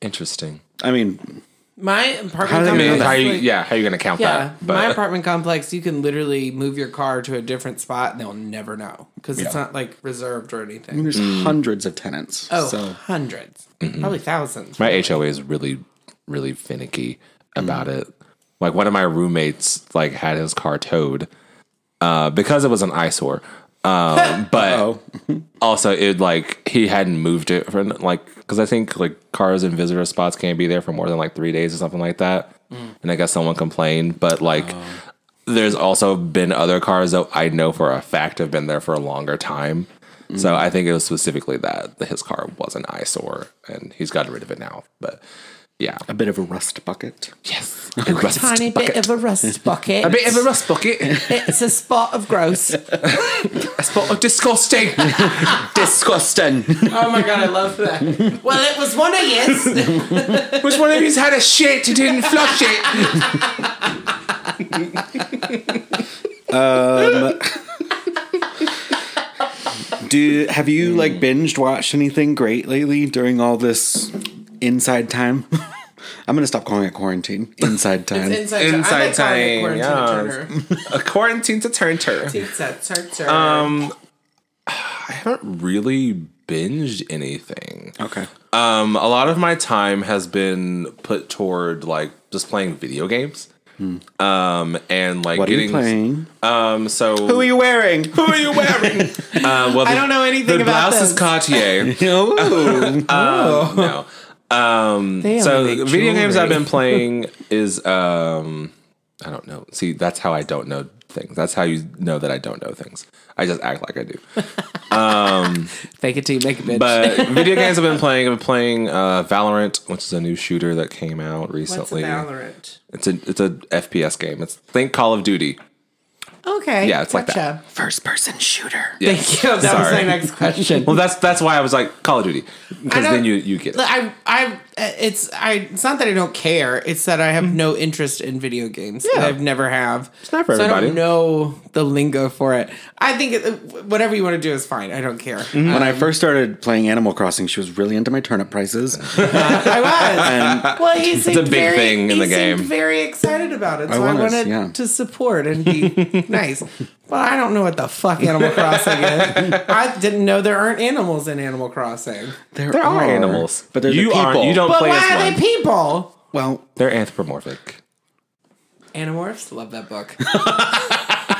S5: interesting
S4: I mean,
S3: my apartment.
S4: How do they
S5: I mean,
S4: know
S3: complex,
S5: how you,
S3: like-
S5: yeah, how are you gonna count
S3: Yeah,
S5: that? But
S3: my apartment complex, you can literally move your car to a different spot and they'll never know because it's not like reserved or anything.
S4: there's mm. hundreds of tenants.
S3: Oh,
S4: so
S3: 100s mm-hmm. probably thousands.
S5: my HOA is really, really finicky about mm. it. Like one of my roommates like had his car towed uh, because it was an eyesore. Um, but
S4: Oh,
S5: also it like he hadn't moved it for like because I think like cars and visitor spots can't be there for more than like three days or something like that. And I guess someone complained, but like there's also been other cars that I know for a fact have been there for a longer time. So I think it was specifically that that his car was an eyesore and he's gotten rid of it now. But yeah,
S4: a bit of a rust bucket.
S5: yes,
S3: A tiny bit of a rust bucket.
S5: a bit of a rust bucket,
S3: It's a spot of gross.
S5: a spot of disgusting.
S4: Disgusting.
S3: Oh my god, I love that. Well, it was one of yes.
S5: Which one of you's had a shit and didn't flush it?
S4: um Do have you like binged watched anything great lately during all this inside time? I'm gonna stop calling it quarantine. Inside time.
S3: Inside,
S5: Inside
S3: time.
S5: time, A quarantine to turn turn.
S3: Um,
S5: I haven't really binged anything.
S4: okay.
S5: Um, a lot of my time has been put toward like just playing video games. Um, and like
S4: What are you playing?
S5: um, so
S4: Who are you wearing?
S5: who are you wearing? uh, well,
S3: I don't know anything
S5: the
S3: about
S5: blouse
S3: this.
S5: is Cartier.
S4: oh.
S5: Um, no. Um, so video games I've been playing is um, I don't know. See, that's how I don't know things. That's how you know that I don't know things. I just act like I do.
S3: Um, Fake it till you make it, bitch.
S5: But video games I've been playing. I've been playing uh, Valorant, which is a new shooter that came out
S3: What's
S5: recently.
S3: Valorant?
S5: It's a it's a FPS game. It's think Call of Duty.
S3: Okay.
S5: Yeah, it's like that.
S4: First person shooter.
S5: Yeah.
S3: Thank you. That was
S5: Sorry.
S3: my next question.
S5: Well, that's that's why I was like Call of Duty because then you you get it.
S3: I, I, it's, I. It's not that I don't care. It's that I have mm-hmm. no interest in video games.
S5: Yeah.
S3: I've never have. It's
S5: not for
S3: so I
S5: everybody.
S3: don't know the lingo for it. I think it, whatever you want to do is fine. I don't care.
S5: Mm-hmm.
S4: When I first started playing Animal Crossing, she was really into my turnip prices.
S3: I was. well, he seemed
S5: a big
S3: very,
S5: thing in
S3: he
S5: the
S3: seemed
S5: game.
S3: Very excited about it, so I,
S4: was,
S3: wanted
S4: yeah.
S3: to support and be nice. But I don't know what the fuck Animal Crossing is. I didn't know there aren't animals in Animal Crossing.
S4: There,
S5: There are animals,
S4: but they're
S5: you
S4: the
S5: aren't.
S4: people.
S5: You don't
S3: But
S5: play
S3: why
S5: as
S3: are
S5: one.
S3: they people?
S4: Well,
S5: They're anthropomorphic.
S3: Animorphs, love that book.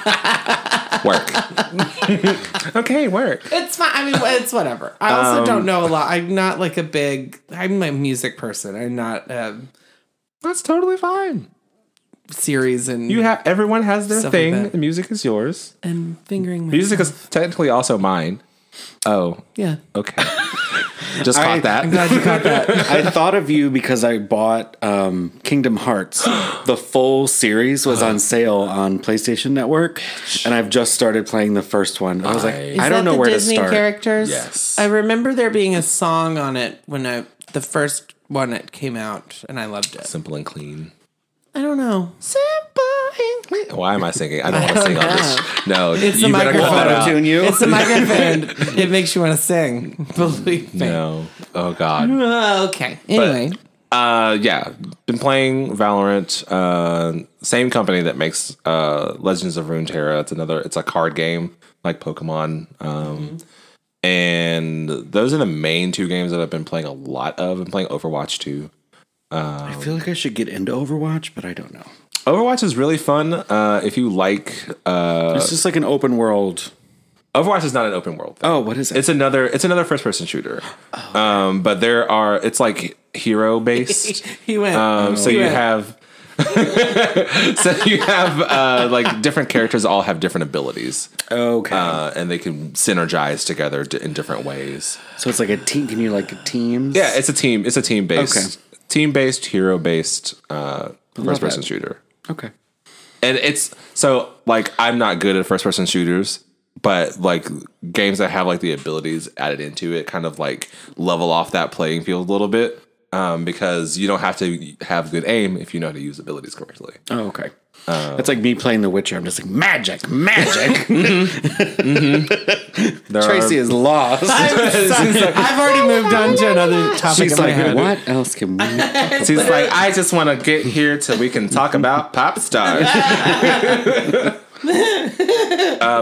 S5: Work. okay, work.
S3: It's fine. I mean, it's whatever. I also
S5: Um,
S3: don't know a lot. I'm not like a big. I'm a music person. I'm not a
S5: That's totally fine.
S3: series and
S5: You have everyone has their
S3: Stuff like
S5: thing. the music is yours.
S3: and fingering myself.
S5: Music is technically also mine. Oh,
S3: yeah.
S5: okay. Just
S4: I-
S5: caught that.
S3: I'm glad you caught that.
S4: I thought of you because I bought um, Kingdom Hearts. the full series was on sale on PlayStation Network, and I've just started playing the first one. I was like,
S5: I-
S4: I,
S5: Is
S3: Is
S4: don't know
S3: the
S4: where
S3: Disney
S4: to start.
S3: characters.
S5: Yes.
S3: I remember there being a song on it when I the first one it came out, and I loved it.
S5: Simple and clean.
S3: I don't know. Simple and clean.
S5: Why am I singing? I don't want to sing on this. No,
S3: It's
S5: you
S3: the
S5: better cut
S3: microphone.
S4: Auto-tune you.
S3: It's the microphone. it makes you want to sing. Believe me.
S5: No. Oh God.
S3: Okay. Anyway,
S5: Uh, yeah, been playing Valorant. Uh, same company that makes uh, Legends of Runeterra. It's another. It's a card game like Pokemon. Um, and those are the main two games that I've been playing a lot of. I'm playing Overwatch too.
S4: I feel like I should get into Overwatch, but I don't know.
S5: Overwatch is really fun. Uh, if you like, uh,
S4: It's just like an open world.
S5: Overwatch is not an open world.
S4: Oh, what is it?
S5: It's another. It's another first person shooter. Um, but there are. It's like hero based.
S3: he went.
S5: Um, so
S3: He
S5: you
S3: went.
S5: have. so you have uh, like different characters all have different abilities,
S4: okay.
S5: uh, and they can synergize together d- in different ways.
S4: so it's like a team. Can you like teams?
S5: Yeah, it's a team. It's a team based,
S4: Okay.
S5: team based, hero based uh, first person shooter.
S4: Okay.
S5: and it's so like I'm not good at first person shooters, but like games that have like the abilities added into it kind of like level off that playing field a little bit. Um, because you don't have to have good aim if you know how to use abilities correctly.
S4: Oh, okay. It's like me playing The Witcher. I'm just like magic, magic.
S5: There
S4: Tracy
S5: are,
S4: is lost.
S3: I've already moved on to another topic.
S4: She's like,
S3: head.
S4: what else can we?
S5: she's like, I just want to get here till we can talk about pop stars. uh,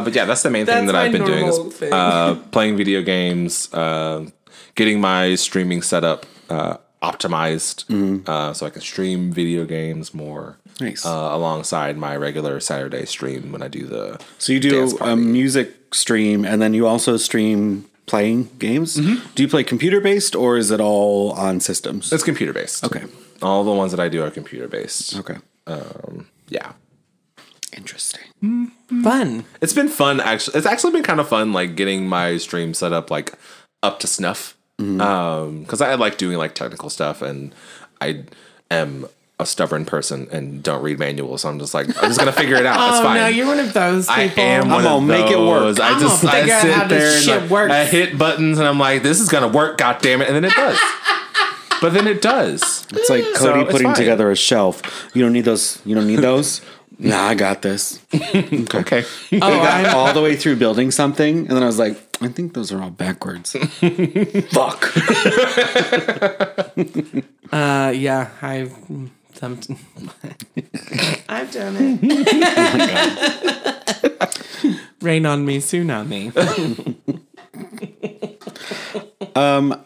S5: but yeah, that's the main thing that I've been doing is uh, playing video games, uh, getting my streaming setup uh, optimized uh, so I can stream video games more.
S4: Nice.
S5: Uh, alongside my regular Saturday stream when I do the
S4: So you do
S5: Dance
S4: a music stream, and then you also stream playing games.
S5: Mm-hmm.
S4: Do you play computer based or is it all on systems?
S5: It's computer based.
S4: Okay.
S5: All the ones that I do are computer based.
S4: Okay.
S5: Yeah.
S4: Interesting.
S3: Fun.
S5: It's been fun actually. It's actually been kind of fun like getting my stream set up like up to snuff.
S3: Mm-hmm.
S5: Um cuz I like doing like technical stuff and I am a stubborn person and don't read manuals. So I'm just like I'm just going to figure it out. it's
S3: Oh
S5: fine.
S3: no, you're one of those
S5: I
S3: people.
S5: am one
S4: gonna
S5: of
S4: make it work.
S5: those. I
S3: I'm
S5: just
S3: gonna
S5: I
S3: figure out
S5: sit
S3: how this
S5: there and
S3: shit
S5: like,
S3: works.
S5: I hit buttons and I'm like, this is gonna work, god damn it, and then it does. but then it does.
S4: It's like Cody
S5: it's
S4: putting
S5: fine.
S4: together a shelf. You don't need those. You don't need those. nah, I got this.
S5: Okay.
S4: I got all the way through building something, and then I was like, I think those are all backwards. Fuck.
S3: Uh, yeah, I've some, I've done it. Rain on me, soon on me.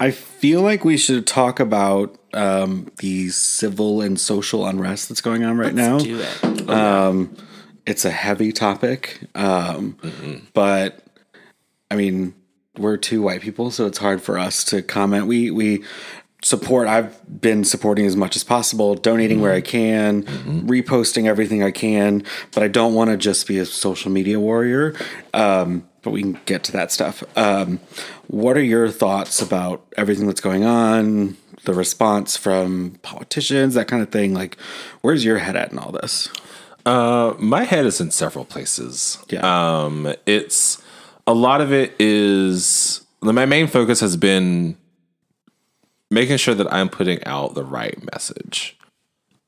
S4: I feel like we should talk about um, the civil and social unrest that's going on right now.
S3: Do it.
S4: It's a heavy topic, um, but I mean, we're two white people, so it's hard for us to comment. We we support. I've been supporting as much as possible, donating where I can, reposting everything I can, but I don't want to just be a social media warrior. Um, but we can get to that stuff. Um, what are your thoughts about everything that's going on? The response from politicians, that kind of thing. Like, where's your head at in all this?
S5: my head is in several places.
S4: Yeah.
S5: Um, it's a lot of it is my main focus has been making sure that I'm putting out the right message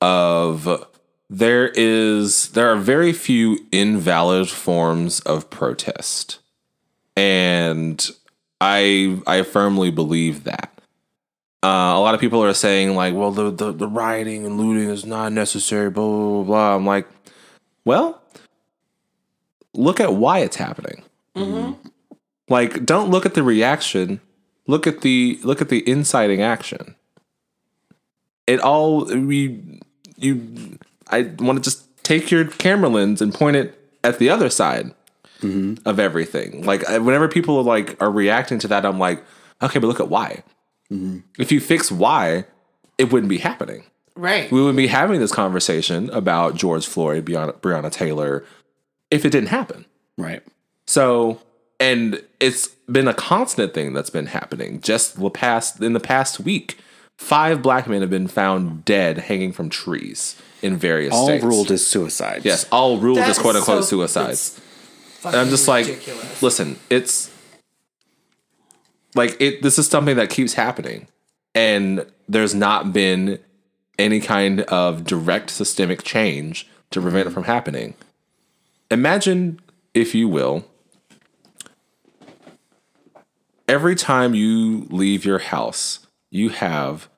S5: of there is there are very few invalid forms of protest. And I I firmly believe that. Uh, a lot of people are saying like, well, the, the the rioting and looting is not necessary. Blah blah blah. blah. I'm like, well, look at why it's happening. Like, don't look at the reaction. Look at the look at the inciting action. It all we you. I want to just take your camera lens and point it at the other side mm-hmm. of everything. Like whenever people are like are reacting to that, I'm like, okay, but look at why. Mm-hmm. If you fix why, it wouldn't be happening
S3: Right.
S5: we would be having this conversation about George Floyd, Breonna, Breonna Taylor, if it didn't happen.
S4: Right.
S5: So, and it's been a constant thing that's been happening. Just the past in the past week, five black men have been found dead hanging from trees in various
S4: All
S5: states.
S4: ruled as suicides.
S5: yes, all ruled as quote unquote
S3: so-
S5: suicide.
S3: it's
S5: And I'm just like, listen, it's like it. This is something that keeps happening, and there's not been any kind of direct systemic change to prevent it from happening. Imagine, if you will, every time you leave your house, you have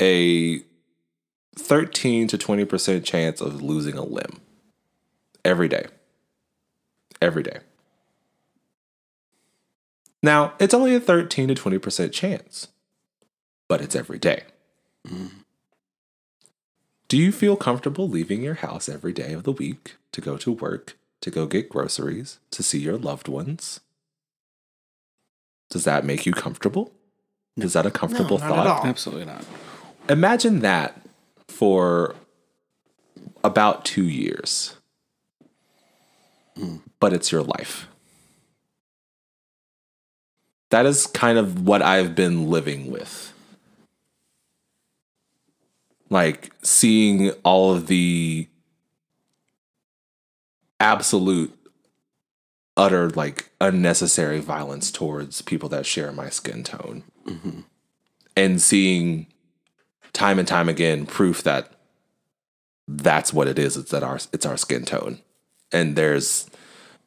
S5: a 13 to 20% chance of losing a limb every day every day. Now, it's only a 13 to 20% chance, but it's every day. Mm-hmm. Do you feel comfortable leaving your house every day of the week to go to work, to go get groceries, to see your loved ones? Does that make you comfortable? Is that a comfortable
S3: not at
S5: thought?
S3: all.
S4: Absolutely not.
S5: Imagine that for about two years, hmm. but it's your life. That is kind of what I've been living with. Like seeing all of the absolute, utter, like unnecessary violence towards people that share my skin tone. Mm-hmm. And seeing time and time again proof that that's what it is. It's that our it's our skin tone, and there's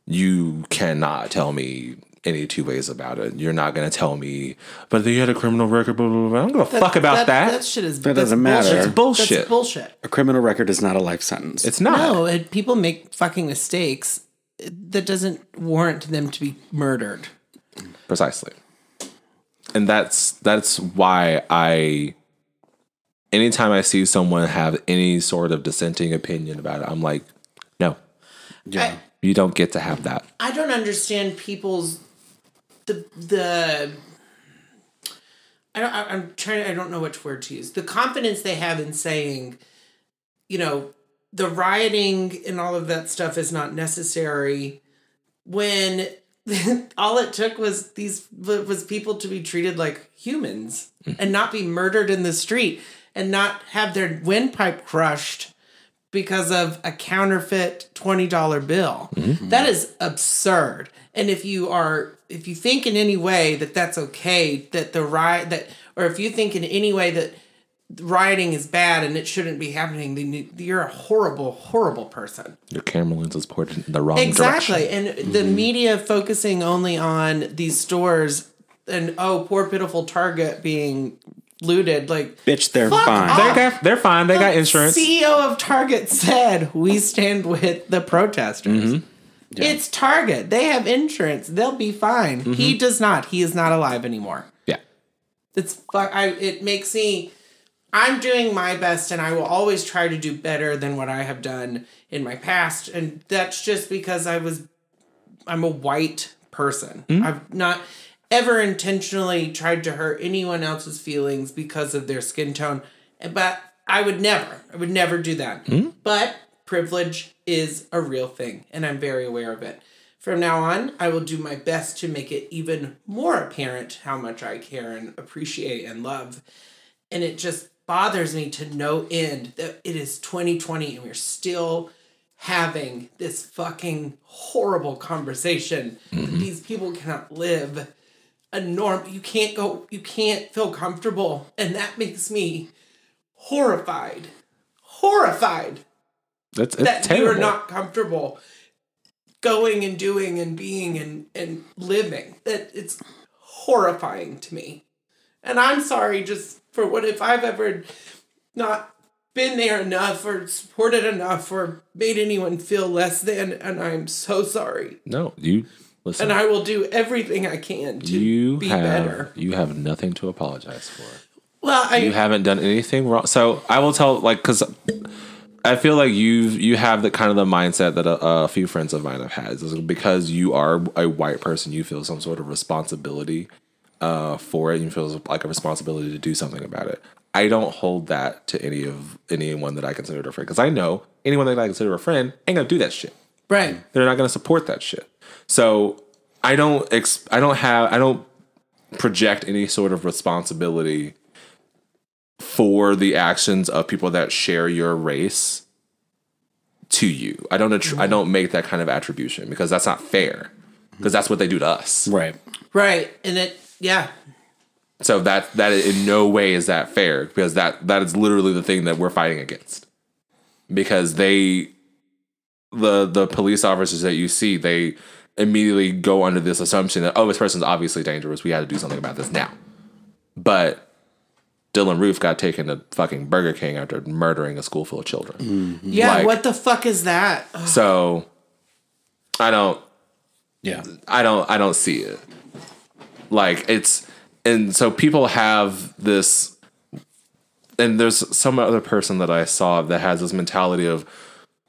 S5: you cannot tell me any two ways about it. You're not gonna tell me, but they had a criminal record. Blah blah blah. I don't give a fuck about that.
S3: That shit is
S4: That
S3: that's
S4: doesn't matter.
S3: bullshit.
S4: It's
S5: bullshit.
S3: That's bullshit.
S4: A criminal record is not a life sentence.
S5: It's not.
S3: No, and people make fucking mistakes. That doesn't warrant them to be murdered.
S5: precisely and that's that's why i anytime i see someone have any sort of dissenting opinion about it i'm like no
S4: yeah.
S5: you You don't get to have that.
S3: I don't understand people's the the. I don't. I- I'm trying. I don't know which word to use. The confidence they have in saying, you know, the rioting and all of that stuff is not necessary, when all it took was these was people to be treated like humans hmm. and not be murdered in the street and not have their windpipe crushed because of a counterfeit $20 bill. Mm-hmm. That is absurd. And if you are if you think in any way that that's okay that the riot that or if you think in any way that rioting is bad and it shouldn't be happening then you- you're a horrible horrible person.
S5: Your camera lens is pointed in the wrong
S3: Exactly.
S5: direction. Exactly.
S3: And the media focusing only on these stores and oh poor pitiful Target being looted like
S4: Bitch, they're fine.
S3: off.
S5: They got, they're fine. They got insurance.
S3: CEO of Target said, "We stand with the protesters."
S5: Mm-hmm.
S3: It's Target. They have insurance. They'll be fine.
S5: Mm-hmm.
S3: He does not. He is not alive anymore.
S5: yeah.
S3: It's fuck. I. It makes me. I'm doing my best, and I will always try to do better than what I have done in my past, and that's just because I was. I'm a white person. Hmm? I've not ever intentionally tried to hurt anyone else's feelings because of their skin tone, but I would never. I would never do that. Hmm? But privilege is a real thing, and I'm very aware of it. From now on, I will do my best to make it even more apparent how much I care and appreciate and love. And it just bothers me to no end that it is 2020 and we're still having this fucking horrible conversation. that mm-hmm. These people cannot live a norm. You can't go, you can't feel comfortable. And that makes me horrified. Horrified
S5: That's it's
S3: that you are not comfortable going and doing and being and, and living. That it's horrifying to me. And I'm sorry just for what if I've ever not been there enough or supported enough or made anyone feel less than and I'm so sorry.
S5: no, you listen.
S3: And I will do everything I can to
S5: you
S3: be
S5: have
S3: better.
S5: you have nothing to apologize for.
S3: Well, I
S5: You haven't done anything wrong. So I will tell, like, because I feel like you you have the kind of the mindset that a, a few friends of mine have had. Is because you are a white person, you feel some sort of responsibility uh, for it. You feel like a responsibility to do something about it. I don't hold that to any of anyone that I consider a friend because I know anyone that I consider a friend ain't gonna do that shit
S3: right.
S5: they're not going to support that shit. So I don't ex- I don't have I don't project any sort of responsibility for the actions of people that share your race to you. I don't attr- I don't make that kind of attribution because that's not fair. Because that's what they do to us.
S4: Right.
S3: Right. And it yeah.
S5: So that that in no way is that fair because that that is literally the thing that we're fighting against. Because they the the police officers that you see, they immediately go under this assumption that oh, this person's obviously dangerous. We got to do something about this now. But Dylann Roof got taken to fucking Burger King after murdering a school full of children. Mm-hmm.
S3: Yeah,
S5: Like-
S3: what the fuck is that?
S5: So I don't
S4: Yeah.
S5: I don't I don't see it. Like it's and so people have this and there's some other person that I saw that has this mentality of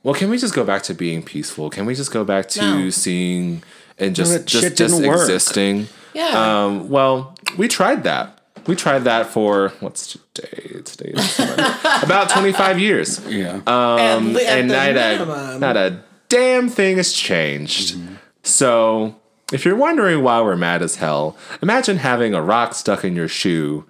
S5: well can we just go back to being peaceful? Can we just go back to
S3: No.
S5: seeing and just
S4: that
S5: just, just
S4: didn't work.
S5: existing?
S3: Yeah.
S5: Um well, we tried that. We tried that for what's today? Today is about 25 years
S4: Yeah.
S3: and, li- at
S5: and
S3: the
S5: not a, not a damn thing has changed. So, if you're wondering why we're mad as hell, imagine having a rock stuck in your shoe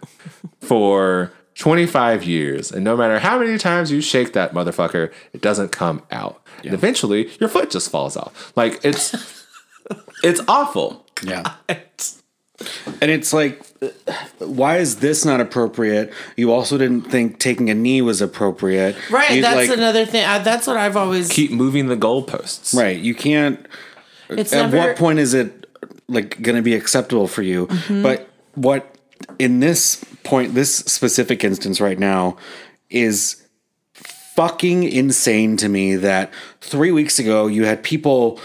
S5: for 25 years, and no matter how many times you shake that motherfucker, it doesn't come out. And eventually, your foot just falls off. Like it's it's awful.
S4: yeah. And it's like, why is this not appropriate? You also didn't think taking a knee was appropriate.
S3: Right,
S4: You,
S3: that's
S4: like,
S3: another thing. I, that's what I've always.
S5: Keep moving the goalposts.
S4: Right. You can't.
S3: It's
S4: At
S3: never,
S4: what point is it like going to be acceptable for you?
S3: Mm-hmm.
S4: But what in this point, this specific instance right now, is fucking insane to me that three weeks ago you had people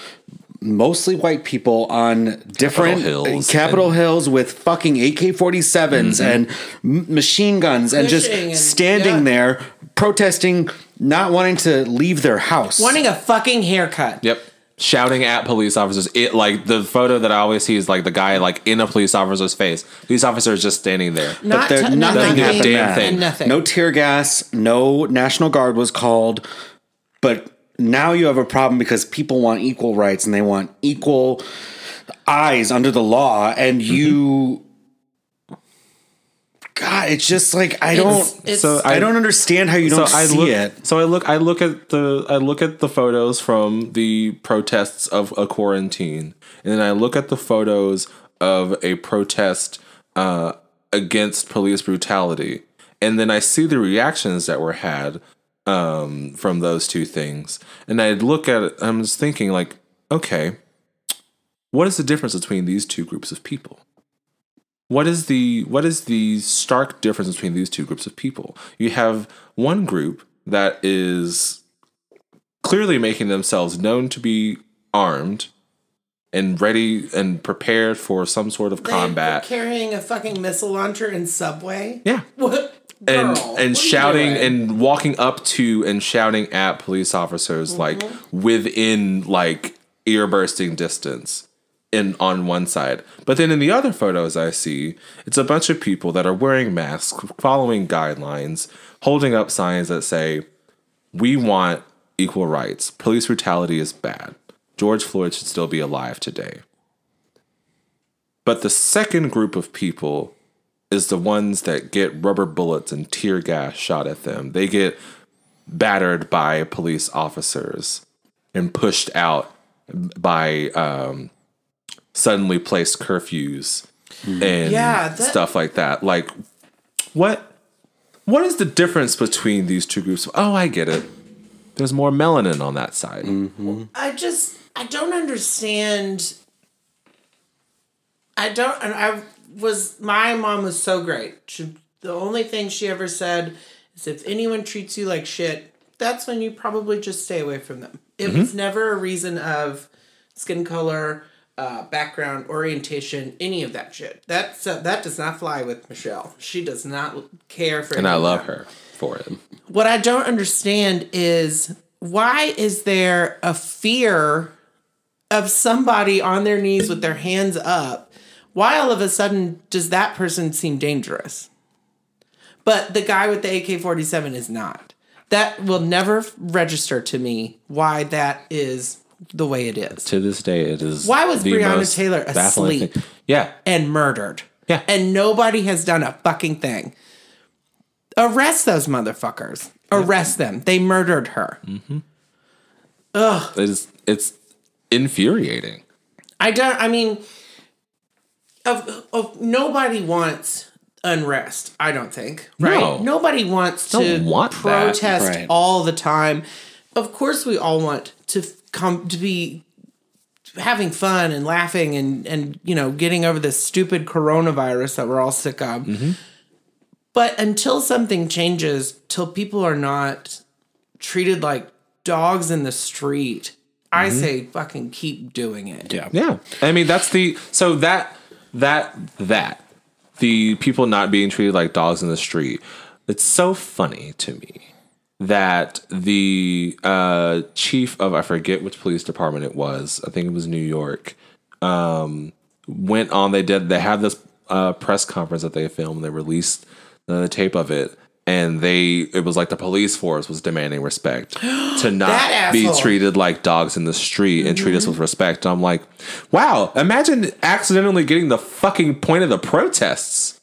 S4: mostly white people on different
S5: Hills
S4: Capitol
S5: and-
S4: Hills with fucking AK-47s and m- machine guns and just
S3: Pushing and-
S4: standing
S3: yeah.
S4: there protesting not wanting to leave their house.
S3: wanting a fucking haircut.
S5: Yep. Shouting at police officers. It like the photo that I always see is like the guy like in a police officer's face. Police officer is just standing there.
S3: Not
S4: there,
S3: t-
S4: nothing
S3: nothing
S4: happened.
S5: damn thing.
S3: Nothing.
S4: No tear gas. No National Guard was called. But now you have a problem because people want equal rights and they want equal eyes under the law, and
S3: Mm-hmm.
S4: you. God, it's just like I don't.
S3: It's- it's-
S5: So
S4: I, don't understand how you don't
S5: so I
S4: see
S5: look,
S4: it.
S5: So I look, I look at the, I look at the photos from the protests of a quarantine, and then I look at the photos of a protest uh, against police brutality, and then I see the reactions that were had um, from those two things, and I look at it. I'm just thinking, like, okay, what is the difference between these two groups of people? What is the what is the stark difference between these two groups of people? You have one group that is clearly making themselves known to be armed and ready and prepared for some sort of
S3: They
S5: combat.
S3: carrying a fucking missile launcher in subway.
S5: yeah.
S3: What?
S5: and
S3: Girl,
S5: and shouting and walking up to and shouting at police officers like mm-hmm. within like ear bursting distance in on one side. But then in the other photos i see it's a bunch of people that are wearing masks following guidelines holding up signs that say we want equal rights. Police brutality is bad. George floyd should still be alive today. But the second group of people is the ones that get rubber bullets and tear gas shot at them. They get battered by police officers and pushed out by um, suddenly placed curfews hmm. and
S3: Yeah, that-
S5: stuff like that. Like, what? What is the difference between these two groups? Oh, I get it. There's more melanin on that side. Mm-hmm.
S3: I just I don't understand. I don't. And I was my mom was so great. She, the only thing she ever said is if anyone treats you like shit, that's when you probably just stay away from them. It mm-hmm. was never a reason of skin color, uh, background, orientation, any of that shit. That's uh, that does not fly with Michelle. She does not care for.
S5: And I love her for it.
S3: What I don't understand is why is there a fear of somebody on their knees with their hands up? Why all of a sudden does that person seem dangerous? But the guy with the AK 47 is not. That will never register to me why that is the way it is.
S5: To this day, it is.
S3: Why was Breonna Taylor asleep?
S5: Yeah,
S3: and murdered.
S5: Yeah.
S3: And nobody has done a fucking thing. Arrest those motherfuckers. Arrest them. They murdered her. Mm-hmm.
S5: Ugh, it's it's infuriating.
S3: I don't I mean of, of nobody wants unrest, I don't think. Right?
S5: No.
S3: Nobody wants to
S5: Don't want
S3: protest
S4: Right.
S3: all the time. Of course we all want to come to be having fun and laughing and and you know getting over this stupid coronavirus that we're all sick of.
S5: Mm-hmm.
S3: But until something changes, till people are not treated like dogs in the street, I
S5: Mm-hmm.
S3: say fucking keep doing it.
S4: Yeah.
S5: Yeah. I mean, that's the so that that that the people not being treated like dogs in the street. It's so funny to me that the uh, chief of I forget which police department it was. I think it was New York. Um, went on. They did. They had this uh, press conference that they filmed. They released the tape of it. And they, it was like the police force was demanding respect to not be treated like dogs in the street and treat us with respect. I'm like, wow, imagine accidentally getting the fucking point of the protests.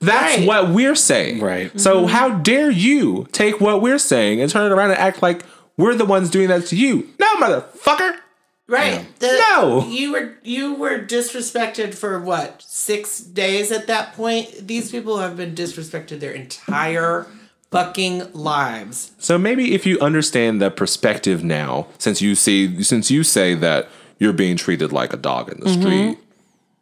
S5: That's
S3: Right.
S5: what we're saying.
S4: Right.
S5: So how dare you take what we're saying and turn it around and act like we're the ones doing that to you? No, motherfucker.
S3: Right. The-
S5: No.
S3: You were you were disrespected for what? 6 days at that point. These people have been disrespected their entire fucking lives.
S5: So maybe if you understand the perspective now, since you see since you say that you're being treated like a dog in the mm-hmm. street,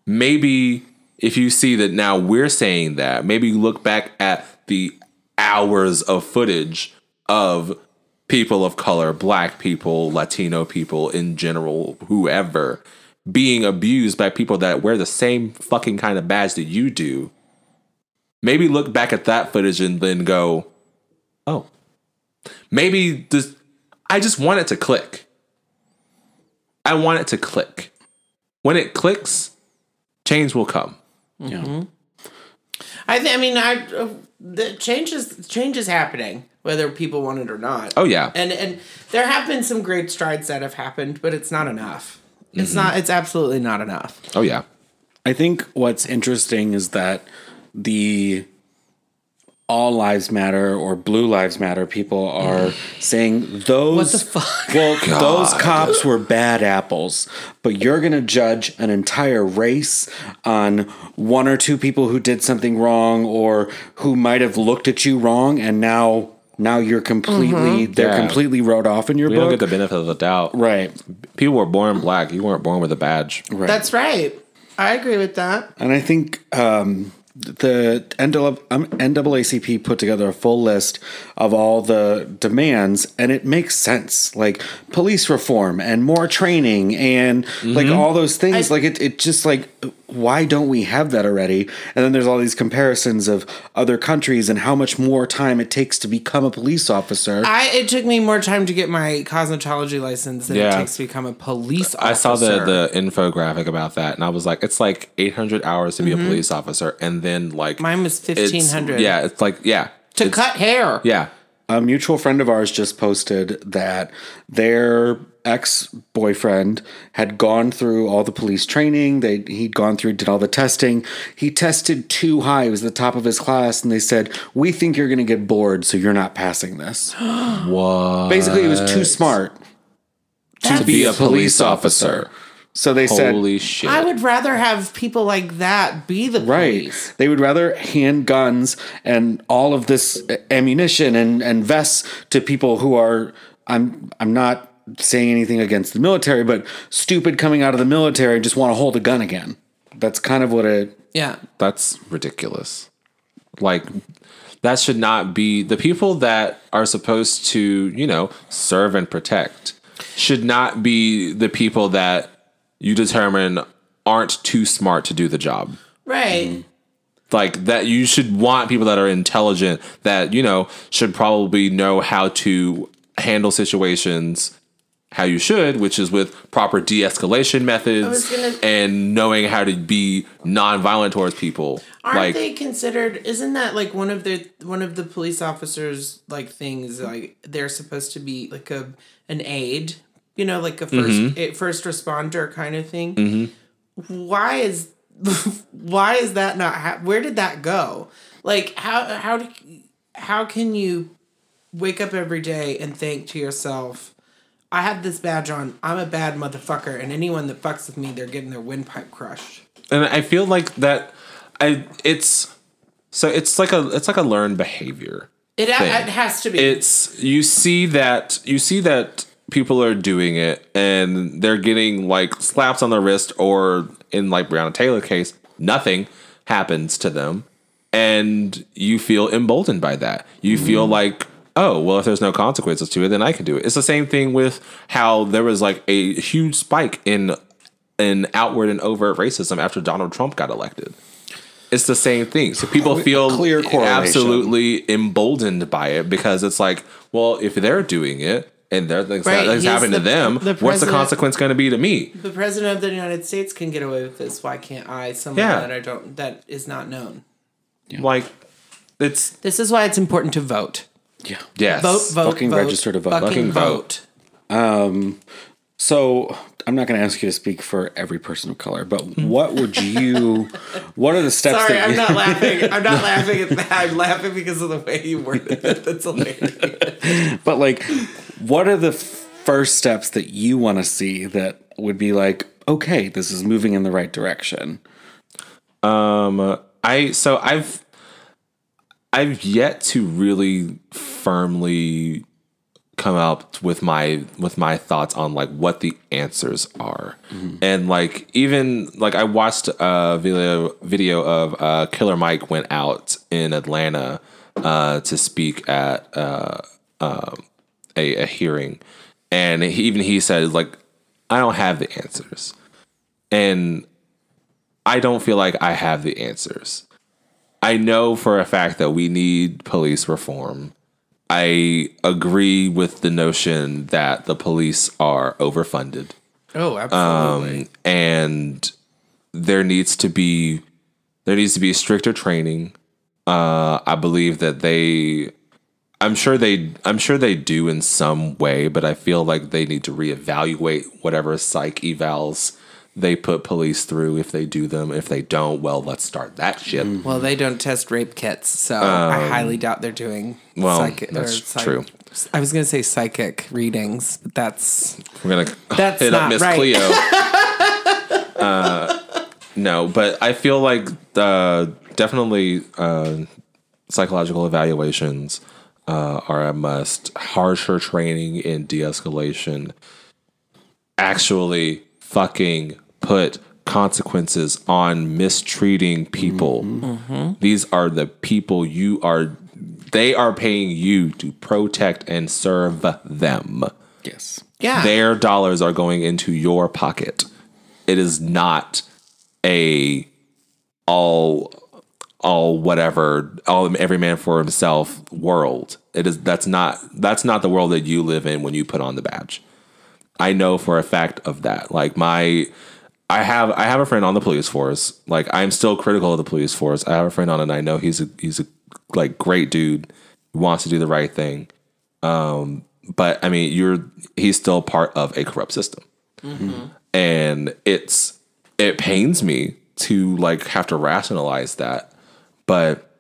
S5: maybe if you see that now we're saying that, maybe look back at the hours of footage of people of color, black people, Latino people in general, whoever, being abused by people that wear the same fucking kind of badge that you do. Maybe look back at that footage and then go, oh, maybe this, I just want it to click. I want it to click. When it clicks, change will come.
S4: Yeah.
S3: I think. I mean, I uh, the change is change is happening whether people want it or not.
S5: Oh yeah.
S3: and and there have been some great strides that have happened, but it's not enough.
S5: Mm-hmm.
S3: It's not. It's absolutely not enough.
S5: Oh yeah.
S4: I think what's interesting is that the all lives matter or blue lives matter people are saying those
S3: What the fuck?
S4: well those cops were bad apples but you're going to judge an entire race on one or two people who did something wrong or who might have looked at you wrong and now now you're completely they're
S5: Yeah.
S4: completely wrote off in your
S5: We don't
S4: book
S5: get the benefit of the doubt.
S4: right
S5: People were born black. You weren't born with a badge.
S4: right
S3: That's right. I agree with that.
S4: And I think um, the NAACP put together a full list of all the demands, and it makes sense. Like police reform and more training, and mm-hmm. like all those things.
S3: I-
S4: like it, it just like why don't we have that already? And then there's all these comparisons of other countries and how much more time it takes to become a police officer.
S3: I it took me more time to get my cosmetology license than it takes to become a police officer.
S5: I saw the the infographic about that, and I was like, it's like 800 hours to be a mm-hmm. police officer, and then like.
S3: Mine was 1500.
S5: Yeah, it's like yeah,
S3: to
S5: it's-
S3: cut hair.
S5: Yeah,
S4: a mutual friend of ours just posted that their ex boyfriend had gone through all the police training. They he'd gone through, did all the testing. He tested too high. He was the top of his class, and they said, "We think you're going to get bored, so you're not passing this."
S5: what?
S4: Basically, he was too smart to be, a police officer. So they said,
S5: Holy shit!
S3: I would rather have people like that be the police. Right.
S4: They would rather hand guns and all of this ammunition and, and vests to people who are I'm I'm not saying anything against the military, but stupid coming out of the military and just want to hold a gun again. That's kind of what it
S3: Yeah.
S5: That's ridiculous. Like that should not be the people that are supposed to, you know, serve and protect should not be the people that you determine aren't too smart to do the job.
S3: Right. Mm-hmm.
S5: Like that you should want people that are intelligent that, you know, should probably know how to handle situations how you should, which is with proper de-escalation methods
S3: gonna-
S5: and knowing how to be non-violent towards people.
S3: Aren't
S5: like
S3: they considered? Isn't that like one of the one of the police officers like things like they're supposed to be like a an aide, you know, like a mm-hmm. 1st a first responder kind of thing. Mm-hmm. Why is why is that not? Ha- where did that go? Like how how do, how can you wake up every day and think to yourself? I have this badge on. I'm a bad motherfucker, and anyone that fucks with me, they're getting their windpipe crushed.
S5: and I feel like that I it's so it's like a it's like a learned behavior.
S3: It, it has to be.
S5: It's you see that you see that people are doing it and they're getting like slaps on the wrist or in like Breonna Taylor case, nothing happens to them and you feel emboldened by that. You mm-hmm. feel like oh, well if there's no consequences to it then I can do it. It's the same thing with how there was like a huge spike in in outward and overt racism after Donald Trump got elected. It's the same thing. So people feel
S4: clear
S5: absolutely emboldened by it because it's like, well, if they're doing it and they're things,
S3: Right,
S5: things
S3: he's
S5: happen to them,
S3: the
S5: what's the consequence going to be to me?
S3: the president of the United States can get away with this. Why can't I? Someone
S5: Yeah.
S3: that I don't that is not known.
S5: Like, it's
S3: This is why it's important to vote.
S4: yeah.
S5: yes,
S3: Vote, vote,
S4: Fucking
S3: vote.
S4: register to vote.
S3: Fucking
S5: Fucking
S3: vote.
S5: vote.
S4: Um, so I'm not going to ask you to speak for every person of color, but what would you? what are the steps
S3: Sorry,
S4: that
S3: I'm
S4: you,
S3: not laughing. I'm not laughing at that. I'm laughing because of the way you worded it. That's hilarious.
S4: But like, what are the first steps that you want to see that would be like, okay, this is moving in the right direction?
S5: Um, I so I've I've yet to really firmly come up with my with my thoughts on like what the answers are. And like even like I watched a video video of uh Killer Mike went out in Atlanta uh to speak at uh um a, a hearing and he, even he said like I don't have the answers. And I don't feel like I have the answers. I know for a fact that we need police reform. I agree with the notion that the police are overfunded.
S3: Oh, absolutely.
S5: Um, and there needs to be there needs to be stricter training. Uh, I believe that they, I'm sure they, I'm sure they do in some way, but I feel like they need to reevaluate whatever psych evals they put police through if they do them. If they don't, well, let's start that shit.
S3: well, they don't test rape kits, so I highly doubt they're doing.
S5: Um, well,
S3: psychic,
S5: that's true.
S3: I was going to say psychic readings, but that's
S5: We're gonna
S3: That's
S5: hit up
S3: not
S5: Miss
S3: right.
S5: Cleo. uh, no, but I feel like uh, definitely uh, psychological evaluations uh, are a must. Harsher training in de-escalation. Actually, fucking put consequences on mistreating people. These are the people you are. They are paying you to protect and serve them
S4: Yes.
S3: yeah.
S5: their dollars are going into your pocket. It is not a all all whatever all every man for himself world. It is that's not that's not the world that you live in when you put on the badge. I know for a fact of that. Like my I have I have a friend on the police force. Like I'm still critical of the police force. I have a friend on and I know he's a he's a like great dude wants to do the right thing um but I mean, you're he's still part of a corrupt system, and it's it pains me to like have to rationalize that, but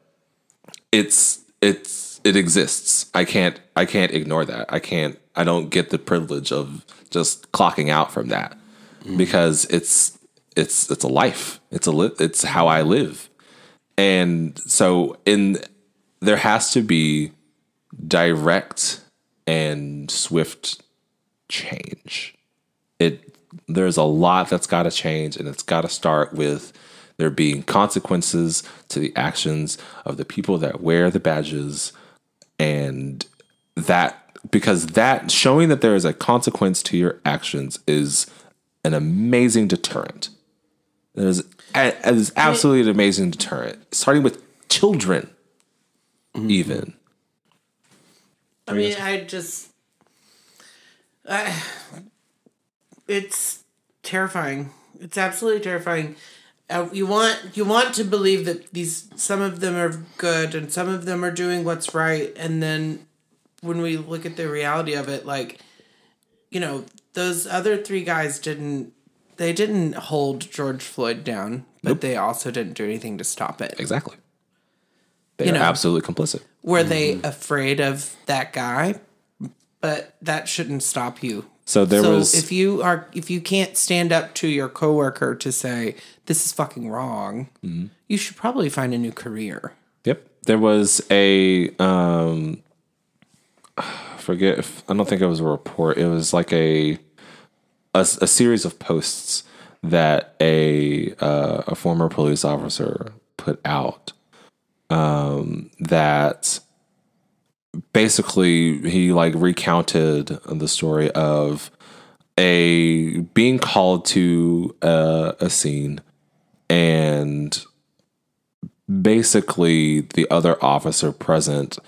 S5: it's it's it exists. I can't I can't ignore that. I can't. I don't get the privilege of just clocking out from that mm. because it's it's it's a life. It's a li- it's how I live, and so in there has to be direct and swift change. It there's a lot that's got to change and it's got to start with there being consequences to the actions of the people that wear the badges and that because that showing that there is a consequence to your actions is an amazing deterrent. There's it is absolutely an amazing deterrent, starting with children, mm-hmm. even.
S3: I mean, I just, I, it's terrifying. It's absolutely terrifying. Uh, you want you want to believe that these some of them are good and some of them are doing what's right, and then when we look at the reality of it, like, you know, those other three guys didn't. They didn't hold George Floyd down, but they also didn't do anything to stop it.
S5: Exactly. They
S3: You
S5: are
S3: know.
S5: absolutely complicit.
S3: Were they afraid of that guy? But that shouldn't stop you.
S5: So there
S3: so
S5: was
S3: if you are if you can't stand up to your coworker to say this is fucking wrong,
S5: Mm-hmm.
S3: you should probably find a new career.
S5: Yep. There was a um forget if I don't think it was a report. It was like a a, a series of posts that a uh, a former police officer put out um that basically he like recounted the story of a being called to a, a scene and basically the other officer present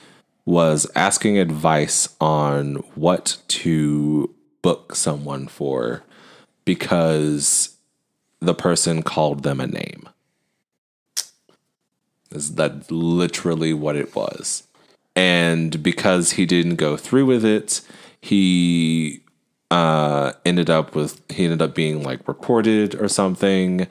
S5: was asking advice on what to book someone for because the person called them a name. Is that literally what it was? And because he didn't go through with it, he uh, ended up with he ended up being like reported or something.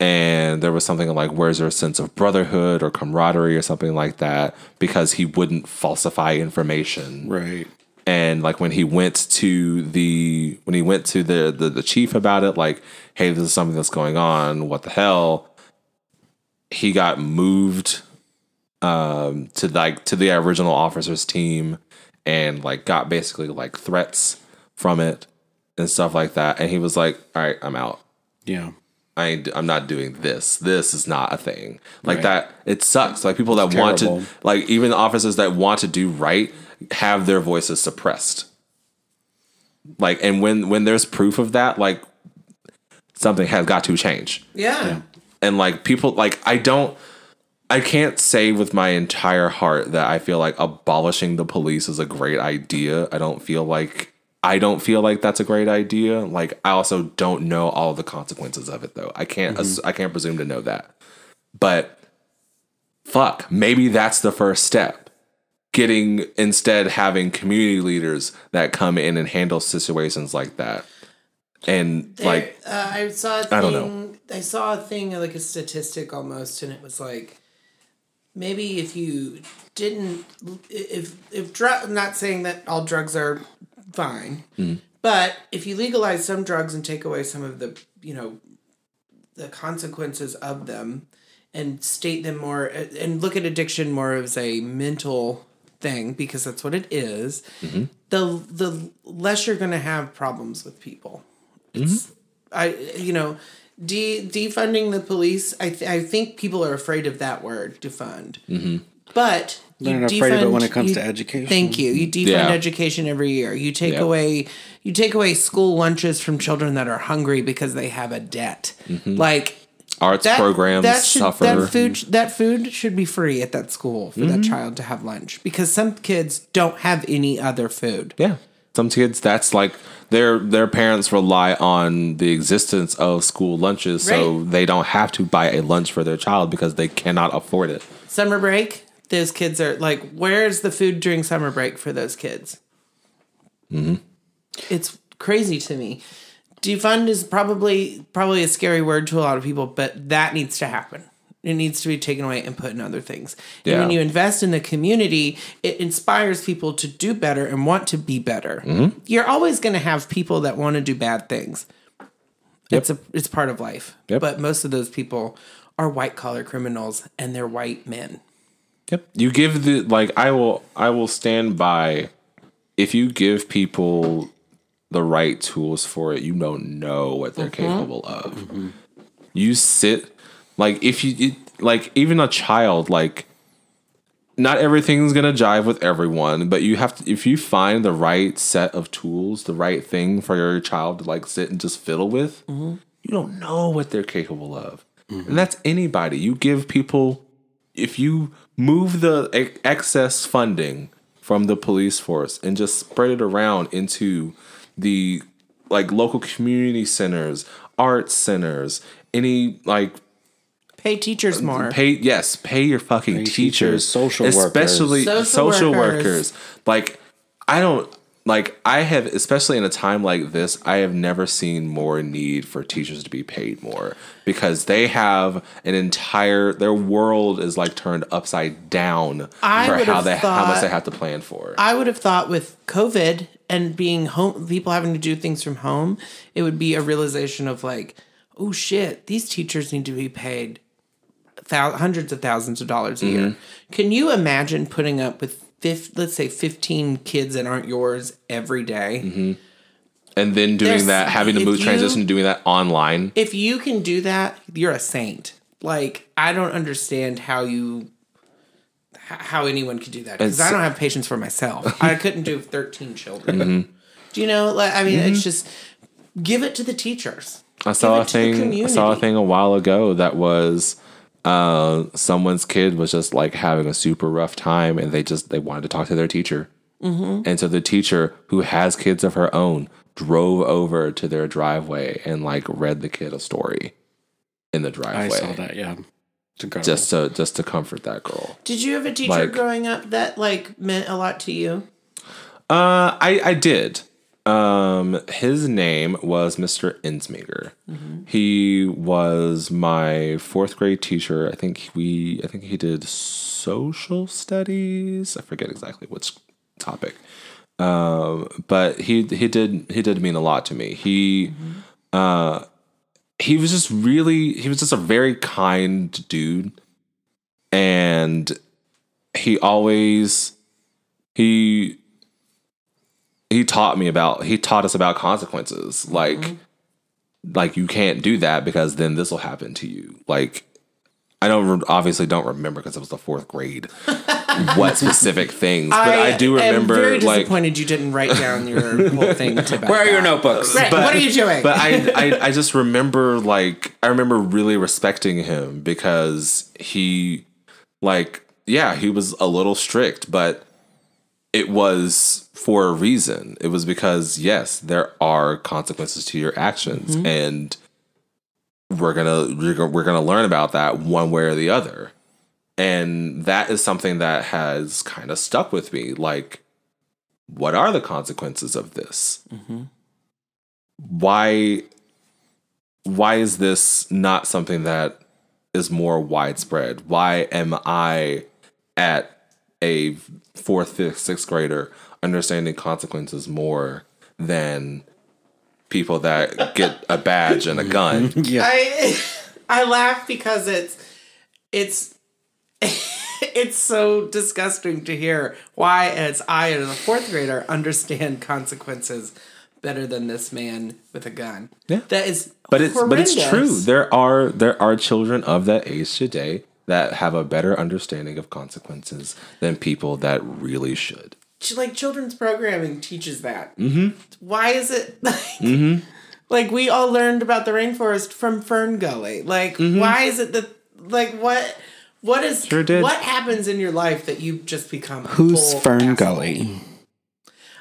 S5: And there was something like where's your sense of brotherhood or camaraderie? or something like that because he wouldn't falsify information.
S4: Right.
S5: and like when he went to the when he went to the, the the chief about it like hey this is something that's going on. What the hell? He got moved um to like to the original officers team and like got basically like threats from it and stuff like that and he was like all right i'm out
S4: Yeah.
S5: I ain't, I'm not doing this. This is not a thing. Like
S4: Right.
S5: that, it sucks. Like people that want to, like even officers that want to do right, have their voices suppressed. Like, and when when there's proof of that, like something has got to change.
S3: Yeah.
S5: And like people, like I don't, I can't say with my entire heart that I feel like abolishing the police is a great idea. I don't feel like I don't feel like that's a great idea. Like I also don't know all the consequences of it though. I can't ass- I can't presume to know that. But fuck, maybe that's the first step. Getting instead having community leaders that come in and handle situations like that. And like
S3: uh, I saw a thing.
S5: I don't know.
S3: I saw a thing like a statistic almost, and it was like maybe if you didn't, if if drug, not saying that all drugs are fine,
S5: Mm-hmm.
S3: but if you legalize some drugs and take away some of the you know the consequences of them and state them more and look at addiction more as a mental thing because that's what it is,
S5: Mm-hmm.
S3: the the less you're going to have problems with people. It's, I you know de defunding the police. I th- I think people are afraid of that word defund. Mm-hmm. But
S4: They're
S3: you
S4: not afraid of it when it comes
S3: you-
S4: to education.
S3: Thank you. You defund
S5: Yeah.
S3: education every year. You take
S5: Yeah.
S3: away you take away school lunches from children that are hungry because they have a debt. Mm-hmm. Like
S5: arts
S3: that
S5: programs
S3: that should,
S5: suffer.
S3: That food that food should be free at that school for that mm-hmm. child to have lunch because some kids don't have any other food.
S5: Yeah. Some kids that's like their their parents rely on the existence of school lunches so they don't have to buy a lunch for their child because they cannot afford it.
S3: Summer break, those kids are like, where's the food during summer break for those kids?
S5: Mm-hmm.
S3: It's crazy to me. Defund is probably probably a scary word to a lot of people, but that needs to happen. It needs to be taken away and put in other things. And when you invest in the community, it inspires people to do better and want to be better.
S5: Mm-hmm.
S3: You're always going to have people that want to do bad things. It's a it's part of life.
S5: Yep.
S3: But most of those people are white collar criminals and they're white men.
S5: Yep. You give the like I will I will stand by if you give people the right tools for it, you don't know what they're capable of. You sit like if you it, like even a child like not everything's gonna jive with everyone, but you have to if you find the right set of tools, the right thing for your child to like sit and just fiddle with, mm-hmm. you don't know what they're capable of. Mm-hmm. And that's anybody. You give people if you move the excess funding from the police force and just spread it around into the like local community centers, art centers, any like
S3: Pay teachers um, more.
S5: pay yes, pay your fucking teachers,
S4: teachers, social workers.
S5: especially
S3: Social
S5: social,
S3: workers.
S5: workers. Like I don't like I have especially in a time like this, I have never seen more need for teachers to be paid more because they have an entire their world is like turned upside down
S3: I
S5: for how
S3: have
S5: they how much they have to plan for.
S3: I would have thought with COVID and being home, people having to do things from home, it would be a realization of like, oh shit, these teachers need to be paid thou- hundreds of thousands of dollars a year.
S5: Mm-hmm.
S3: Can you imagine putting up with fif- let's say 15 kids that aren't yours every day?
S5: Mm-hmm. and then doing
S3: There's-
S5: that, having to move
S3: you-
S5: transition to doing that online.
S3: If you can do that, you're a saint. Like, I don't understand how you. How anyone could do that because I don't have patience for myself. I couldn't do thirteen children.
S5: Mm-hmm.
S3: Do you know? Like, I mean, it's just give it to the teachers.
S5: I saw a thing. I saw a thing a while ago that was uh, someone's kid was just like having a super rough time, and they just they wanted to talk to their teacher,
S3: Mm-hmm.
S5: and so the teacher who has kids of her own drove over to their driveway and like read the kid a story in the driveway.
S4: I saw that. Yeah,
S5: just to just to comfort that girl.
S3: Did you have a teacher
S5: Like-
S3: growing up that like meant a lot to you?
S5: Uh, I I did. Um, his name was Mr. Insminger. He was my fourth grade teacher. I think we, I think he did social studies. I forget exactly which topic. Um, but he he did he did mean a lot to me. He, uh, he was just really he was just a very kind dude, and he always he he taught me about he taught us about consequences like mm-hmm. like you can't do that because then this will happen to you like i don't re- obviously don't remember because it was the fourth grade what specific things but i, do remember
S3: am very
S5: like
S3: disappointed you didn't write down your whole thing. To
S4: Where are your notebooks?
S3: Right, what are you doing?
S5: but I, I I just remember like I remember really respecting him because he like yeah he was a little strict but it was for a reason. It was because yes, there are consequences to your actions, mm-hmm. and we're gonna we're gonna- learn about that one way or the other, and that is something that has kind of stuck with me. Like, what are the consequences of this? Mm-hmm. Why why is this not something that is more widespread? Why am I at a fourth, fifth, sixth grader understanding consequences more than people that get a badge and a gun?
S4: Yeah.
S3: I I laugh because it's it's it's so disgusting to hear why as I as a fourth grader understand consequences better than this man with a gun.
S5: Yeah.
S3: That is
S5: But it's but it's true. There are there are children of that age today that have a better understanding of consequences than people that really should.
S3: Ch- like children's programming teaches that. Mm-hmm. Why is it like, like we all learned about the rainforest from Fern Gully? Like why is it that like what what is
S5: Sure did.
S3: what happens in your life that you just become a
S4: Who's Fern
S3: asshole?
S4: Gully?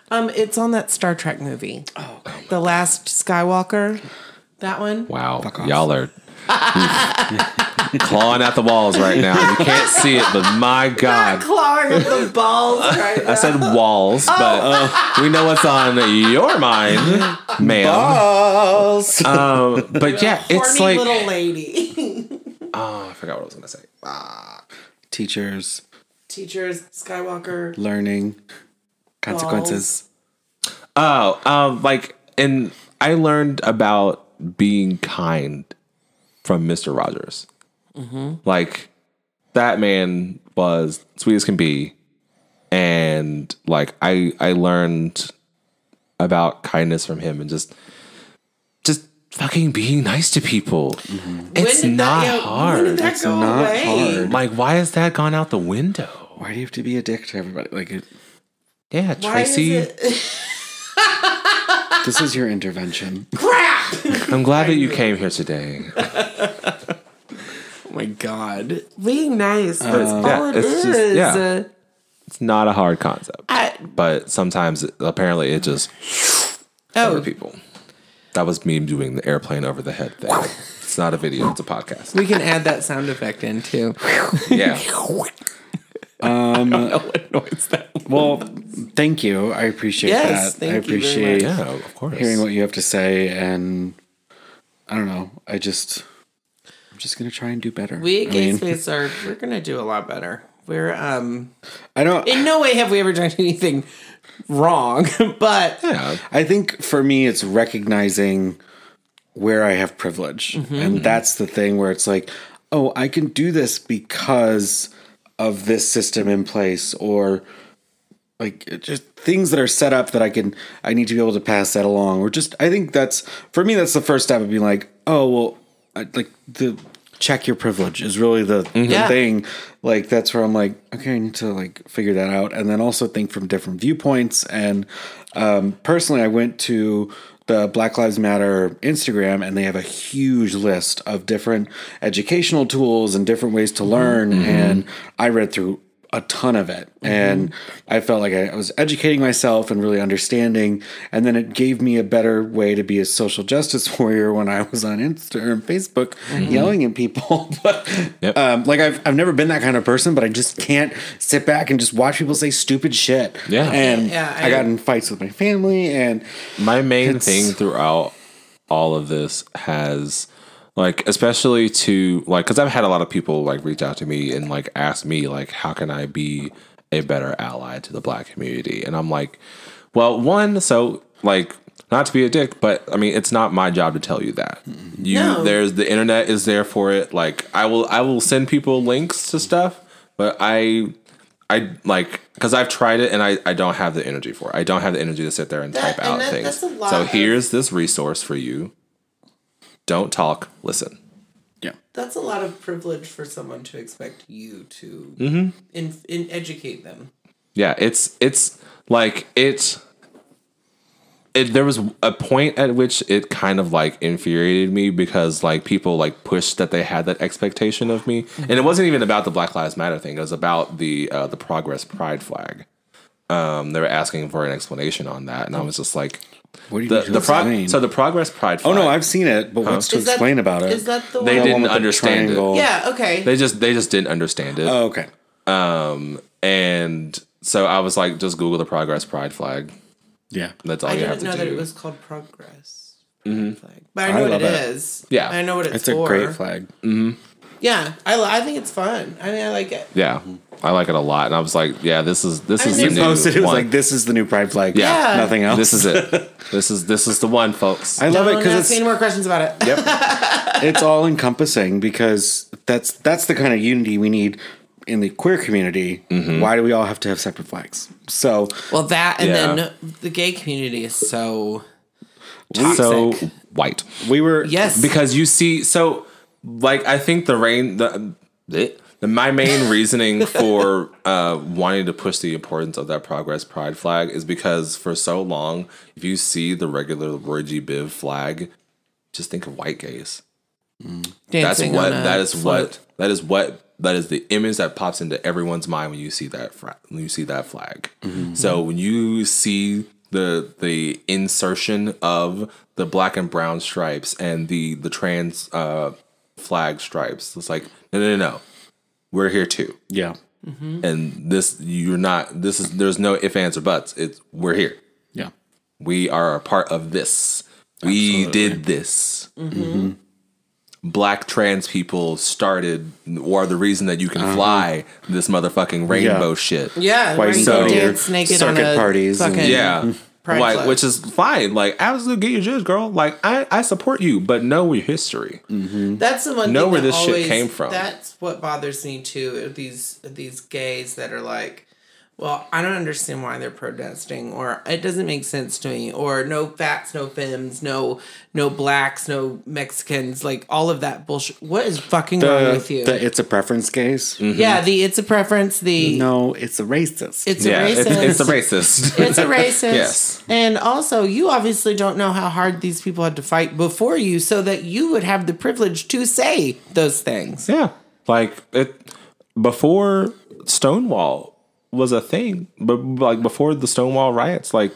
S3: Um, it's on that Star Trek movie. Oh, the Last Skywalker. That one.
S5: Wow,
S4: off.
S5: y'all are clawing at the walls right now. You can't see it, but my God.
S3: Clawing at the balls right now.
S5: I said walls, but uh, we know what's on your mind, ma'am.
S4: Balls.
S5: Um, but yeah, it's like
S3: little lady.
S5: oh, I forgot what I was gonna say.
S4: Teachers,
S3: Teachers, Skywalker.
S4: learning, consequences.
S5: Oh, um, like, and I learned about being kind from Mister Rogers. Mm-hmm. Like, that man was sweet as can be, and like I I learned about kindness from him and just just fucking being nice to people. Mm-hmm. It's
S3: When did
S5: not
S3: that, yeah, When
S5: hard.
S3: did that
S4: It's
S3: go
S4: not
S3: away?
S4: hard.
S5: Like, why has that gone out the window?
S4: Why do you have to be a dick to everybody? Like, it,
S5: Yeah,
S3: Why is
S5: Tracy.
S3: it?
S4: this is your intervention.
S3: Crap!
S5: I'm glad that you came here today.
S3: Oh my god. Being nice. That's all
S5: yeah,
S3: it
S5: it's
S3: is.
S5: just- yeah.
S3: Uh,
S5: It's not a hard concept,
S3: I,
S5: but sometimes it- apparently it just over
S3: oh,
S5: people. That was me doing the airplane over the head thing. It's not a video; it's a podcast.
S3: we can add that sound effect in too.
S5: Yeah,
S3: I don't know what noise that was.
S4: Well, thank you. I appreciate
S3: Yes,
S4: that.
S3: thank
S4: I
S3: you very
S4: appreciate
S3: much.
S5: yeah, of course.
S4: hearing what you have to say, and I don't know. I just, I'm just gonna try and do better.
S3: We at
S4: I
S3: Gay
S4: mean,
S3: Space are we're gonna do a lot better. We're um
S4: I don't.
S3: in no way have we ever done anything wrong, but
S5: yeah,
S4: I think for me, it's recognizing where I have privilege. And that's the thing where it's like, oh, I can do this because of this system in place or like just things that are set up that I can I need to be able to pass that along or just I think that's for me that's the first step of being like oh well I, like the check your privilege is really the, the
S3: Yeah.
S4: thing. Like that's where I'm like okay I need to like figure that out. And then also think from different viewpoints. And um, personally I went to the Black Lives Matter Instagram and they have a huge list of different educational tools and different ways to learn. And I read through a ton of it. And i felt like I, was educating myself and really understanding. And then it gave me a better way to be a social justice warrior when i was on Instagram and facebook yelling at people. But
S5: Yep.
S4: um, like I've, I've never been that kind of person but i just can't sit back and just watch people say stupid shit.
S5: Yeah.
S4: and
S3: Yeah,
S4: I,
S3: I-
S4: got in fights with my family and
S5: my main thing throughout all of this has like especially to like because i've had a lot of people like reach out to me and like ask me like how can i be a better ally to the black community and i'm like well one so like not to be a dick but i mean it's not my job to tell you that you
S3: No.
S5: there's the internet is there for it like i will i will send people links to stuff but i I like because I've tried it and I, I don't have the energy for it. I don't have the energy to sit there and
S3: That-
S5: type
S3: and
S5: out
S3: that-
S5: things.
S3: that's a lot
S5: So
S3: of-
S5: here's this resource for you. Don't talk, listen.
S4: yeah
S3: that's a lot of privilege for someone to expect you to
S5: Mm-hmm.
S3: in, in educate them.
S5: Yeah, it's it's like it's it there was a point at which it kind of like infuriated me because like people like pushed that they had that expectation of me. And it wasn't even about the Black Lives Matter thing. It was about the uh the progress pride flag. um, they were asking for an explanation on that, and I was just like,
S4: What do you
S5: the
S4: need to
S5: the prog- so the progress pride.
S4: oh no, I've seen it, but what's to
S3: Is that-
S4: explain about it?
S3: Is that the
S5: They
S3: one?
S5: didn't
S4: one the
S5: understand it.
S4: triangle.
S3: Yeah. Okay.
S5: they just they just didn't understand it,
S4: Oh, okay.
S5: Um, and so I was like, just Google the progress pride flag.
S4: Yeah.
S5: That's all
S3: I
S5: you have to do.
S3: I didn't
S5: to
S3: know
S5: do.
S3: that it was called progress. Mm-hmm. Flag. But I know
S4: I
S3: what it
S4: it.
S3: is.
S5: Yeah.
S3: I know what it's,
S4: It's a great flag. Mm-hmm.
S3: Yeah, I, I think it's fun. I mean, I like it.
S5: yeah, I like it a lot, and I was like, yeah, this is this
S3: I
S5: is
S3: mean,
S5: the
S3: You
S5: new
S4: Posted it was
S5: one.
S4: like this is the new pride flag.
S5: Yeah.
S3: Yeah.
S4: Nothing else.
S5: This is it. this is this is the one, folks.
S4: I love it
S3: Don't
S4: because it's
S3: any more questions about it.
S5: yep.
S4: it's all encompassing because that's that's the kind of unity we need in the queer community.
S5: Mm-hmm.
S4: Why do we all have to have separate flags? So
S3: Well, that and
S5: Yeah.
S3: then the gay community is so
S5: so white.
S4: we were
S3: yes,
S5: because you see so like i think the rain the, the, my main reasoning for uh wanting to push the importance of that progress pride flag is because for so long if you see the regular roy g biv flag just think of white gays that's what that is
S3: float.
S5: what that is what that is the image that pops into everyone's mind when you see that fra- when you see that flag. So when you see the the insertion of the black and brown stripes and the the trans uh, flag stripes, it's like no no no no, we're here too.
S4: yeah mm-hmm.
S5: And this you're not. This is there's no if ands or buts. It's we're here.
S4: yeah
S5: We are a part of this. We did this. Mm-hmm. Mm-hmm. Black trans people started, or the reason that you can uh-huh. fly this motherfucking rainbow
S4: Yeah.
S5: shit.
S3: Yeah,
S4: Why
S3: where you
S4: you
S3: go
S4: go to your
S3: dance naked on
S4: circuit
S3: a
S4: parties and-
S3: fucking
S5: Yeah.
S3: Pride
S5: like,
S3: flag.
S5: which is fine. Like, absolutely get your jizz, girl. Like, I, I support you, but know your history. Mm-hmm.
S3: That's the one.
S5: Know where this shit came from.
S3: That's what bothers me too. These these gays that are like, well, I don't understand why they're protesting, or it doesn't make sense to me, or no fats, no femmes, no no blacks, no Mexicans, like all of that bullshit. What is fucking wrong
S4: the,
S3: with you?
S4: the it's a preference case. Mm-hmm.
S3: yeah, the it's a preference. The
S4: No, it's a racist.
S3: it's
S5: Yeah,
S3: a racist.
S5: it's, it's a racist.
S3: It's a racist.
S5: Yes.
S3: And also, you obviously don't know how hard these people had to fight before you so that you would have the privilege to say those things.
S5: Yeah. Like it before Stonewall was a thing, but like before the Stonewall riots, like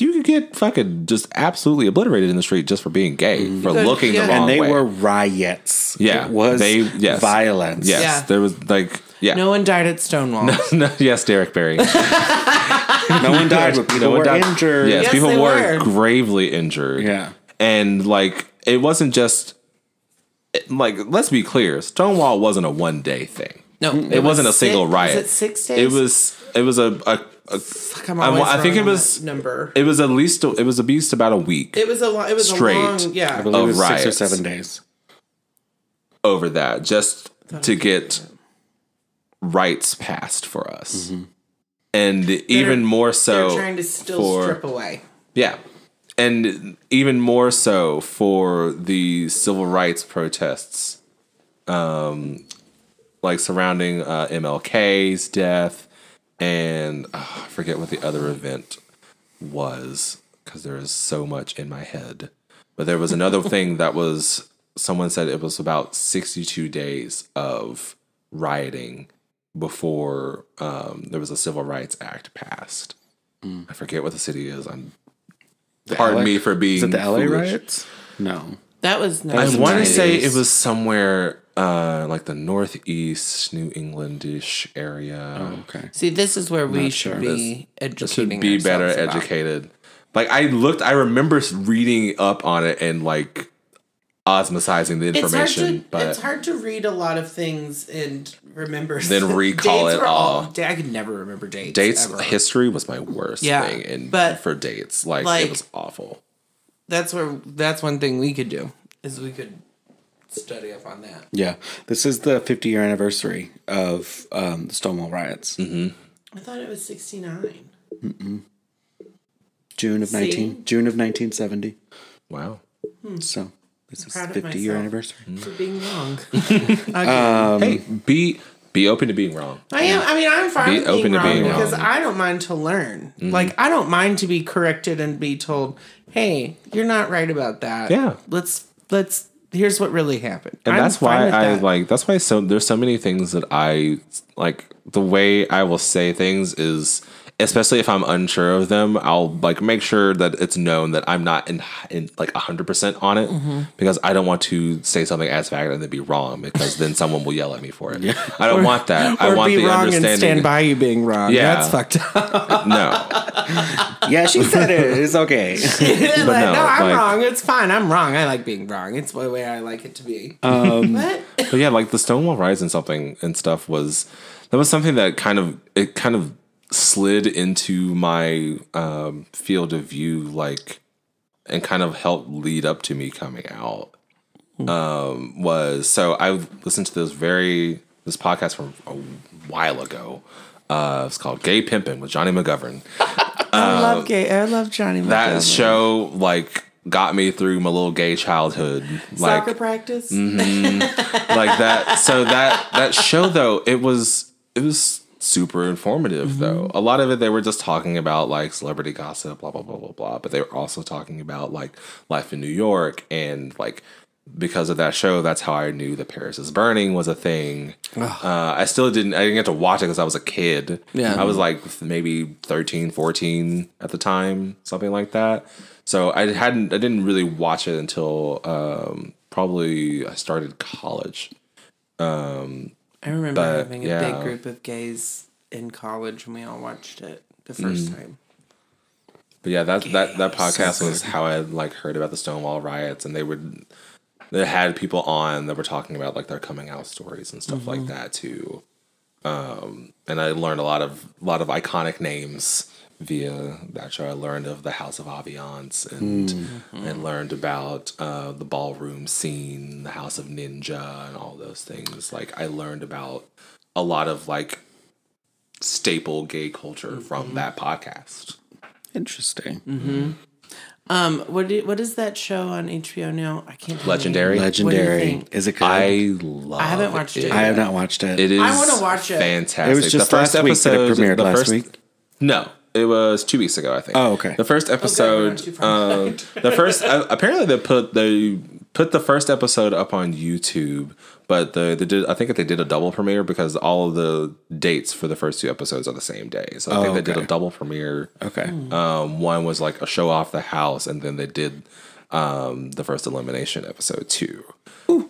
S5: you could get fucking just absolutely obliterated in the street just for being gay, mm-hmm. for
S3: could,
S5: looking
S3: yeah.
S5: the wrong way.
S4: and they
S5: way.
S4: were riots.
S5: yeah,
S4: it was
S5: they yes,
S4: violence.
S5: Yes,
S3: Yeah.
S5: there was like yeah,
S3: No one died at Stonewall.
S5: no, yes, Derek Barry.
S4: no one died, but people
S5: No one
S4: were
S5: died.
S4: injured.
S5: Yes,
S3: Yes,
S5: people
S3: they
S5: were
S3: were.
S5: gravely injured.
S4: Yeah.
S5: and like it wasn't just like let's be clear, Stonewall wasn't a one day thing.
S3: No,
S5: It, wasn't a single
S3: six-
S5: riot.
S3: Was it six days?
S5: It was. It was a. a, a
S3: Fuck, I'm
S5: I
S3: always
S5: wa- I think it was-
S3: number.
S5: it was at least. It was at least about a week
S3: It was a long. It was
S5: straight.
S3: a long.
S4: I
S3: Yeah.
S4: believe it was
S5: Of
S4: six or seven days.
S5: over that just to get rights passed for us, and even more so
S3: trying to still
S5: for
S3: strip away.
S5: yeah, and even more so for the civil rights protests, um, like surrounding uh, MLK's death, and oh, I forget what the other event was because there is so much in my head. But there was another thing that was someone said it was about 62 days of rioting before um, there was a Civil Rights Act passed. I forget what the city is. I'm pardon
S4: LA
S5: me for being
S4: Is it the LA
S5: foolish.
S4: riots? No.
S3: That was.
S5: I want to say it was somewhere uh, like the northeast New Englandish area.
S4: Okay.
S3: See, this is where we should
S4: sure.
S3: be
S5: should
S3: educating.
S5: be better
S3: about.
S5: educated. Like I looked, I remember reading up on it and like osmosizing the
S3: It's hard
S5: information,
S3: to.
S5: but
S3: it's hard to read a lot of things and remember.
S5: Then recall
S3: Dates
S5: it
S3: were
S5: all.
S3: I could never remember dates.
S5: dates
S3: ever.
S5: history was my worst
S3: Yeah,
S5: thing, and
S3: but,
S5: for dates, like,
S3: like-
S5: it was awful.
S3: That's where. That's one thing we could do is we could study up on that.
S4: Yeah. This is the 50 year anniversary of um, the Stonewall riots.
S5: Mm-hmm.
S3: I thought it was sixty nine.
S4: June of
S3: See?
S4: 19 June of 1970.
S5: Wow.
S4: So this is
S3: Proud of
S4: 50 year
S3: myself.
S4: anniversary.
S3: For being wrong.
S5: hey, be be open to being wrong.
S3: I am. I mean, I'm fine
S5: Be
S3: with being
S5: open to
S3: wrong
S5: being
S3: because
S5: wrong. Mm-hmm.
S3: I don't mind to learn. Like I don't mind to be corrected and be told, "Hey, you're not right about that."
S5: Yeah.
S3: Let's let's. Here's what really happened.
S5: and
S3: I'm
S5: that's why I
S3: that.
S5: like. That's why so there's so many things that I like. The way I will say things is especially if I'm unsure of them, I'll like make sure that it's known that I'm not in, in like hundred percent on it
S3: Mm-hmm.
S5: because I don't want to say something as fact and then be wrong because then someone will yell at me for it. I don't want that. I
S3: or
S5: want
S3: be
S5: the
S3: wrong and
S5: understanding.
S3: stand by you being wrong.
S5: Yeah.
S3: That's fucked up.
S5: No,
S4: Yeah, she said it. It's okay.
S3: Like, no,
S5: no,
S3: I'm
S5: like-
S3: wrong. It's fine. I'm wrong. I like being wrong. It's the way I like it to be.
S5: Um, but yeah, like the Stonewall Rise and something and stuff was that was something that kind of it kind of slid into my um, field of view, like and kind of helped lead up to me coming out. Um, was so I listened to this very this podcast from a while ago. Uh, it's called Gay Pimpin' with Johnny McGovern.
S3: I love gay. I love Johnny.
S5: That
S3: McGovern.
S5: show like got me through my little gay childhood. Like
S3: Soccer practice.
S5: like that so that that show though it was it was super informative though. A lot of it they were just talking about like celebrity gossip blah blah blah blah blah. But they were also talking about like life in new york. And like because of that show that's how i knew that paris is burning was a thing. Uh, i still didn't i didn't get to watch it because i was a kid.
S3: Yeah.
S5: i was like maybe 13 14 at the time something like that. So i hadn't i didn't really watch it until um probably i started college
S3: I remember
S5: But,
S3: having a
S5: yeah.
S3: big group of gays in college and we all watched it the 1st
S5: Mm.
S3: time.
S5: But yeah, that that that podcast was how I like heard about the Stonewall riots, and they would they had people on that were talking about like their coming out stories and stuff like that too. Um, and I learned a lot of a lot of iconic names via that show. I learned of the House of Aviance and and learned about uh, the ballroom scene, the House of Ninja, and all those things. Like I learned about a lot of like staple gay culture from that podcast.
S4: Interesting.
S3: Um, what do, what is that show on HBO now? I can't. remember.
S5: Legendary.
S4: Legendary.
S3: think?
S4: Is it good?
S5: I love.
S3: I haven't watched it.
S4: I have not watched it.
S5: It is.
S3: I wanna watch it.
S5: Fantastic.
S4: It was just the last week that it premiered
S5: the
S4: last
S5: first-
S4: week?
S5: No, it was two weeks ago. I think.
S4: Oh, okay.
S5: The first episode.
S3: not too far
S5: um, the first. Uh, apparently, they put they put the first episode up on YouTube, but the they did. I think they did a double premiere because all of the dates for the first two episodes are the same day. So I
S4: Oh,
S5: think they did a double premiere.
S4: Okay.
S5: Um, one was like a show off the house, and then they did um, the first elimination episode too.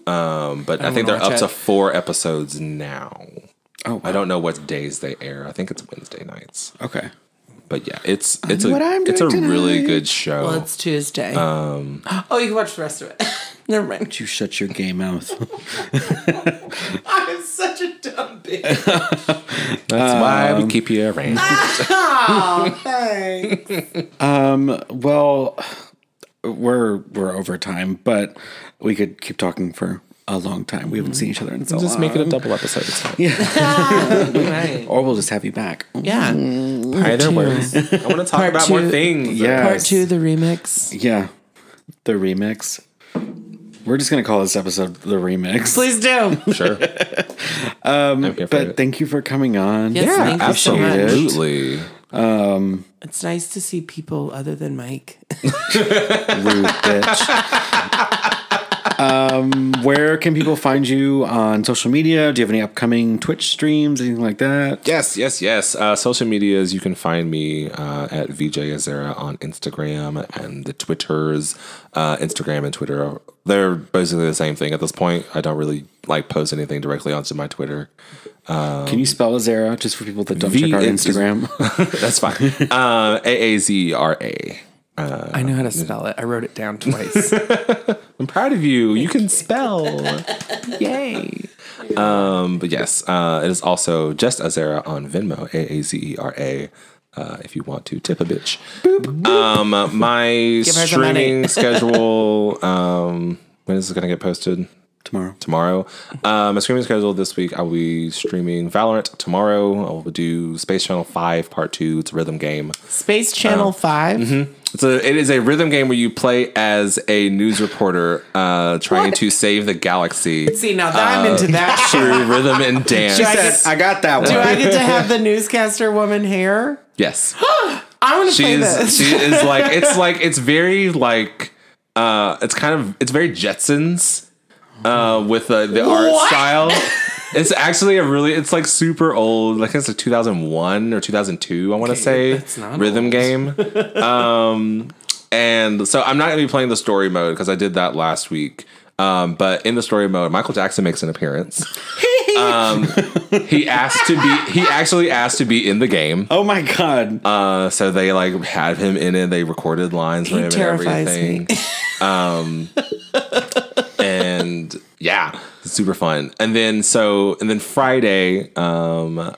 S5: Um, but I, think they're up
S3: watch
S5: to four episodes now.
S4: Oh,
S5: I don't know what days they air. I think it's Wednesday nights.
S4: Okay.
S5: But yeah, it's it's a
S4: what I'm
S5: it's a
S4: doing
S5: really good show.
S3: Well, it's Tuesday. Um, oh, you can watch the rest of it. Never mind.
S4: Don't you shut your gay mouth.
S3: I'm such a dumb bitch.
S5: That's why we keep you around.
S3: Oh, thanks.
S4: well, we're we're over time, but we could keep talking for a long time. We haven't seen each other in so
S5: Just
S4: long.
S5: Just make it a double episode. It's fine.
S3: right.
S4: or we'll just have you back.
S3: Yeah.
S5: Either works. I want to talk
S3: Part
S5: about more
S3: two.
S5: things.
S4: Yeah.
S3: Part two, the remix.
S4: Yeah. The remix. We're just gonna call this episode the remix.
S3: Please do.
S5: Sure. um, I'm here for
S4: But
S5: it.
S4: thank you for coming on.
S3: Yes,
S5: yeah,
S3: thank you so much.
S5: absolutely.
S3: It's nice to see people other than Mike.
S4: Rude bitch. Um, where can people find you on social media? Do you have any upcoming Twitch streams, anything like that?
S5: Yes, yes, yes. Uh, social medias, you can find me uh, at VJ Azera on Instagram and the Twitters. Uh, Instagram and Twitter, they're basically the same thing at this point. I don't really like post anything directly onto my Twitter.
S4: Can you spell Azera just for people that don't
S5: V-
S4: check our Instagram?
S5: That's fine. Uh, A A Z R A.
S3: I know how to spell it. I wrote it down twice.
S5: I'm proud of you. You can spell. Yay. Um, but yes, uh, it is also just Azera on Venmo, A A Z E R A. Uh, if you want to tip a bitch. Um, my
S3: her some money.
S5: streaming schedule. Um, when is it going to get posted?
S4: Tomorrow.
S5: tomorrow. Um, my streaming schedule this week, I'll be streaming Valorant tomorrow. I'll do Space Channel 5 Part 2. It's a rhythm game.
S3: Space Channel 5.
S5: It's a, it is a rhythm game where you play as a news reporter uh, trying
S3: What?
S5: to save the galaxy
S3: See, now that I'm into that shit.
S5: through rhythm and dance.
S3: I get-
S4: I got that one. Do.
S3: I get to have the newscaster woman hair?
S5: yes.
S3: I want to play
S5: She's
S3: this.
S5: she is like it's like it's very like uh it's kind of it's very Jetsons uh with uh, the art
S3: What?
S5: style. It's actually a really, it's like super old. Like it's like 2001 or 2002, I want to
S3: Okay,
S5: say. Rhythm
S3: old.
S5: game. um, and so I'm not going to be playing the story mode because I did that last week. Um, but in the story mode, Michael Jackson makes an appearance. um, he asked to be, he actually asked to be in the game.
S4: Oh my god.
S5: Uh, so they like had him in it. They recorded lines for
S3: He
S5: him and everything. Um, yeah, it's super fun. And then so and then Friday, um,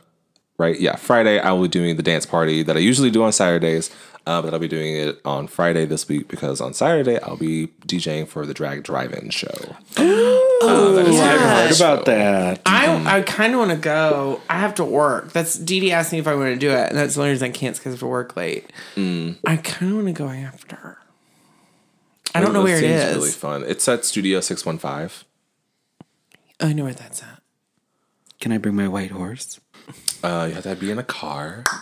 S5: right? Yeah, Friday I will be doing the dance party that I usually do on Saturdays. Uh, but I'll be doing it on Friday this week because on Saturday I'll be DJing for the Drag Drive-In show. Uh, that is
S4: I've
S5: my
S4: heard
S5: show.
S4: about that.
S3: I I kind of want to go. I have to work. That's Dee Dee asked me if I want to do it, and that's the only reason I can't because I have to work late. I kind of want to go after. I don't know where it
S5: seems
S3: is.
S5: Really fun. It's at Studio Six One Five.
S3: I know where that's at.
S4: Can I bring my white horse?
S5: Uh, you have to be in a car.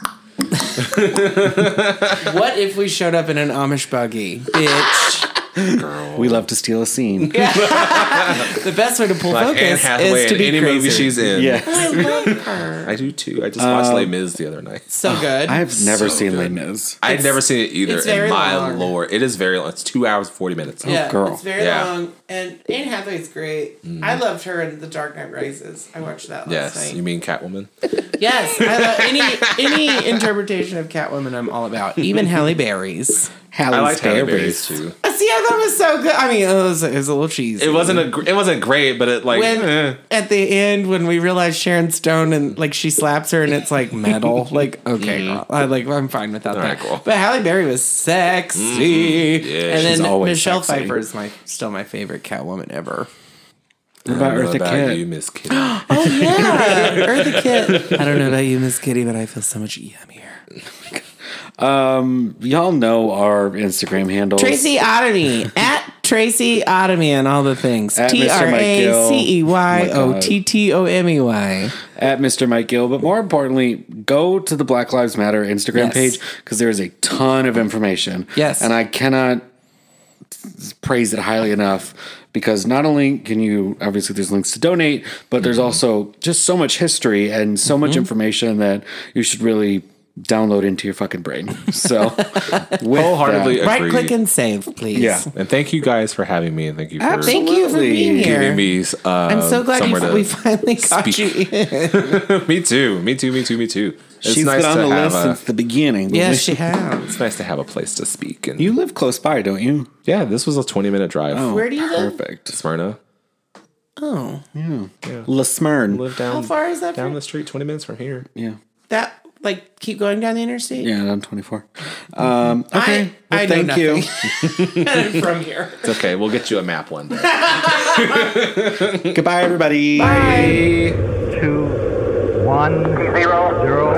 S3: What if we showed up in an Amish buggy, bitch?
S5: Girl.
S4: We love to steal a scene.
S3: the best way to pull
S5: like
S3: focus is to be
S5: any
S3: crazy.
S5: movie she's in.
S4: Yeah.
S3: I love her.
S5: I do too. I just watched Les Mis the other night.
S3: So good.
S4: I've never
S5: So
S4: seen
S5: good.
S4: Les Mis.
S5: I've never seen it either.
S3: it's very
S5: And my
S3: long.
S5: lord, it is very long. It's two hours forty minutes.
S3: yeah,
S4: girl.
S3: it's very
S5: Yeah.
S3: long, and Anne Hathaway's great. I mm-hmm. loved her in The Dark Knight Rises. I watched that last
S5: Yes,
S3: night.
S5: you mean Catwoman?
S3: Yes, I love any any interpretation of Catwoman. I'm all about. Even Halle Berry's.
S4: Halle
S5: I liked Halle
S4: Berry's.
S5: Berry's too.
S3: Uh, see, I thought it was so good. I mean, it was, it was a little cheesy.
S5: It wasn't a. It wasn't great, but it like.
S3: when
S5: eh.
S3: at the end when we realized Sharon Stone and like she slaps her and it's like metal. like okay, mm-hmm. girl. I like I'm fine without that.
S5: Alright, cool.
S3: But Halle Berry was sexy, mm-hmm.
S5: Yeah,
S3: and
S4: she's
S3: then
S4: always
S3: Michelle
S4: sexy.
S3: Pfeiffer is my still my favorite Catwoman ever.
S4: What about
S5: I don't know
S4: Eartha
S5: about
S4: Kitt?
S5: you, Miss Kitty.
S3: Oh yeah, Eartha Kitt. I don't know about you, Miss Kitty, but I feel so much yummier.
S4: Y'all know our Instagram handle
S3: Tracy Otomy at Tracy Otomy and all the things.
S4: At Mr.
S3: Oh T R
S4: Mike
S3: A
S4: Gill.
S3: C E Y O T T O M E Y.
S4: at Mr. Mike Gill. But more importantly, go to the Black Lives Matter Instagram
S3: Yes.
S4: page because there is a ton of information.
S3: Yes.
S4: And I cannot praise it highly enough because not only can you obviously there's links to donate, but there's
S3: Mm-hmm.
S4: also just so much history and so much information that you should really download into your fucking brain. So
S5: Wholeheartedly
S4: that-
S3: Right click and save, please.
S4: Yeah.
S5: And thank you guys for having me, and thank you for
S3: Thank you for being here.
S5: giving me. Uh,
S3: I'm so glad you, we finally got
S5: speak.
S3: you in.
S5: me too. Me too. Me too. Me too. It's
S4: she's
S5: nice
S4: been on the list
S5: a,
S4: since the beginning.
S3: Yes, she has.
S5: It's nice to have a place to speak. And
S4: You live close by, don't you?
S5: yeah, this was a 20 minute drive.
S4: Oh,
S3: Where do you live?
S4: Perfect.
S5: Smyrna.
S3: Oh, Yeah. yeah.
S4: La Smyrn.
S5: Live down.
S3: how far is that
S5: down
S3: from
S5: the street? 20 minutes from here.
S4: Yeah.
S3: that? Like, keep going down the interstate.
S4: Yeah, I'm 24. Um, okay.
S3: I,
S4: Well,
S3: I
S4: thank
S3: know
S4: you.
S3: nothing from here.
S5: It's okay. We'll get you a map one day.
S4: Goodbye, everybody.
S3: Bye.
S1: two, one,
S2: Zero.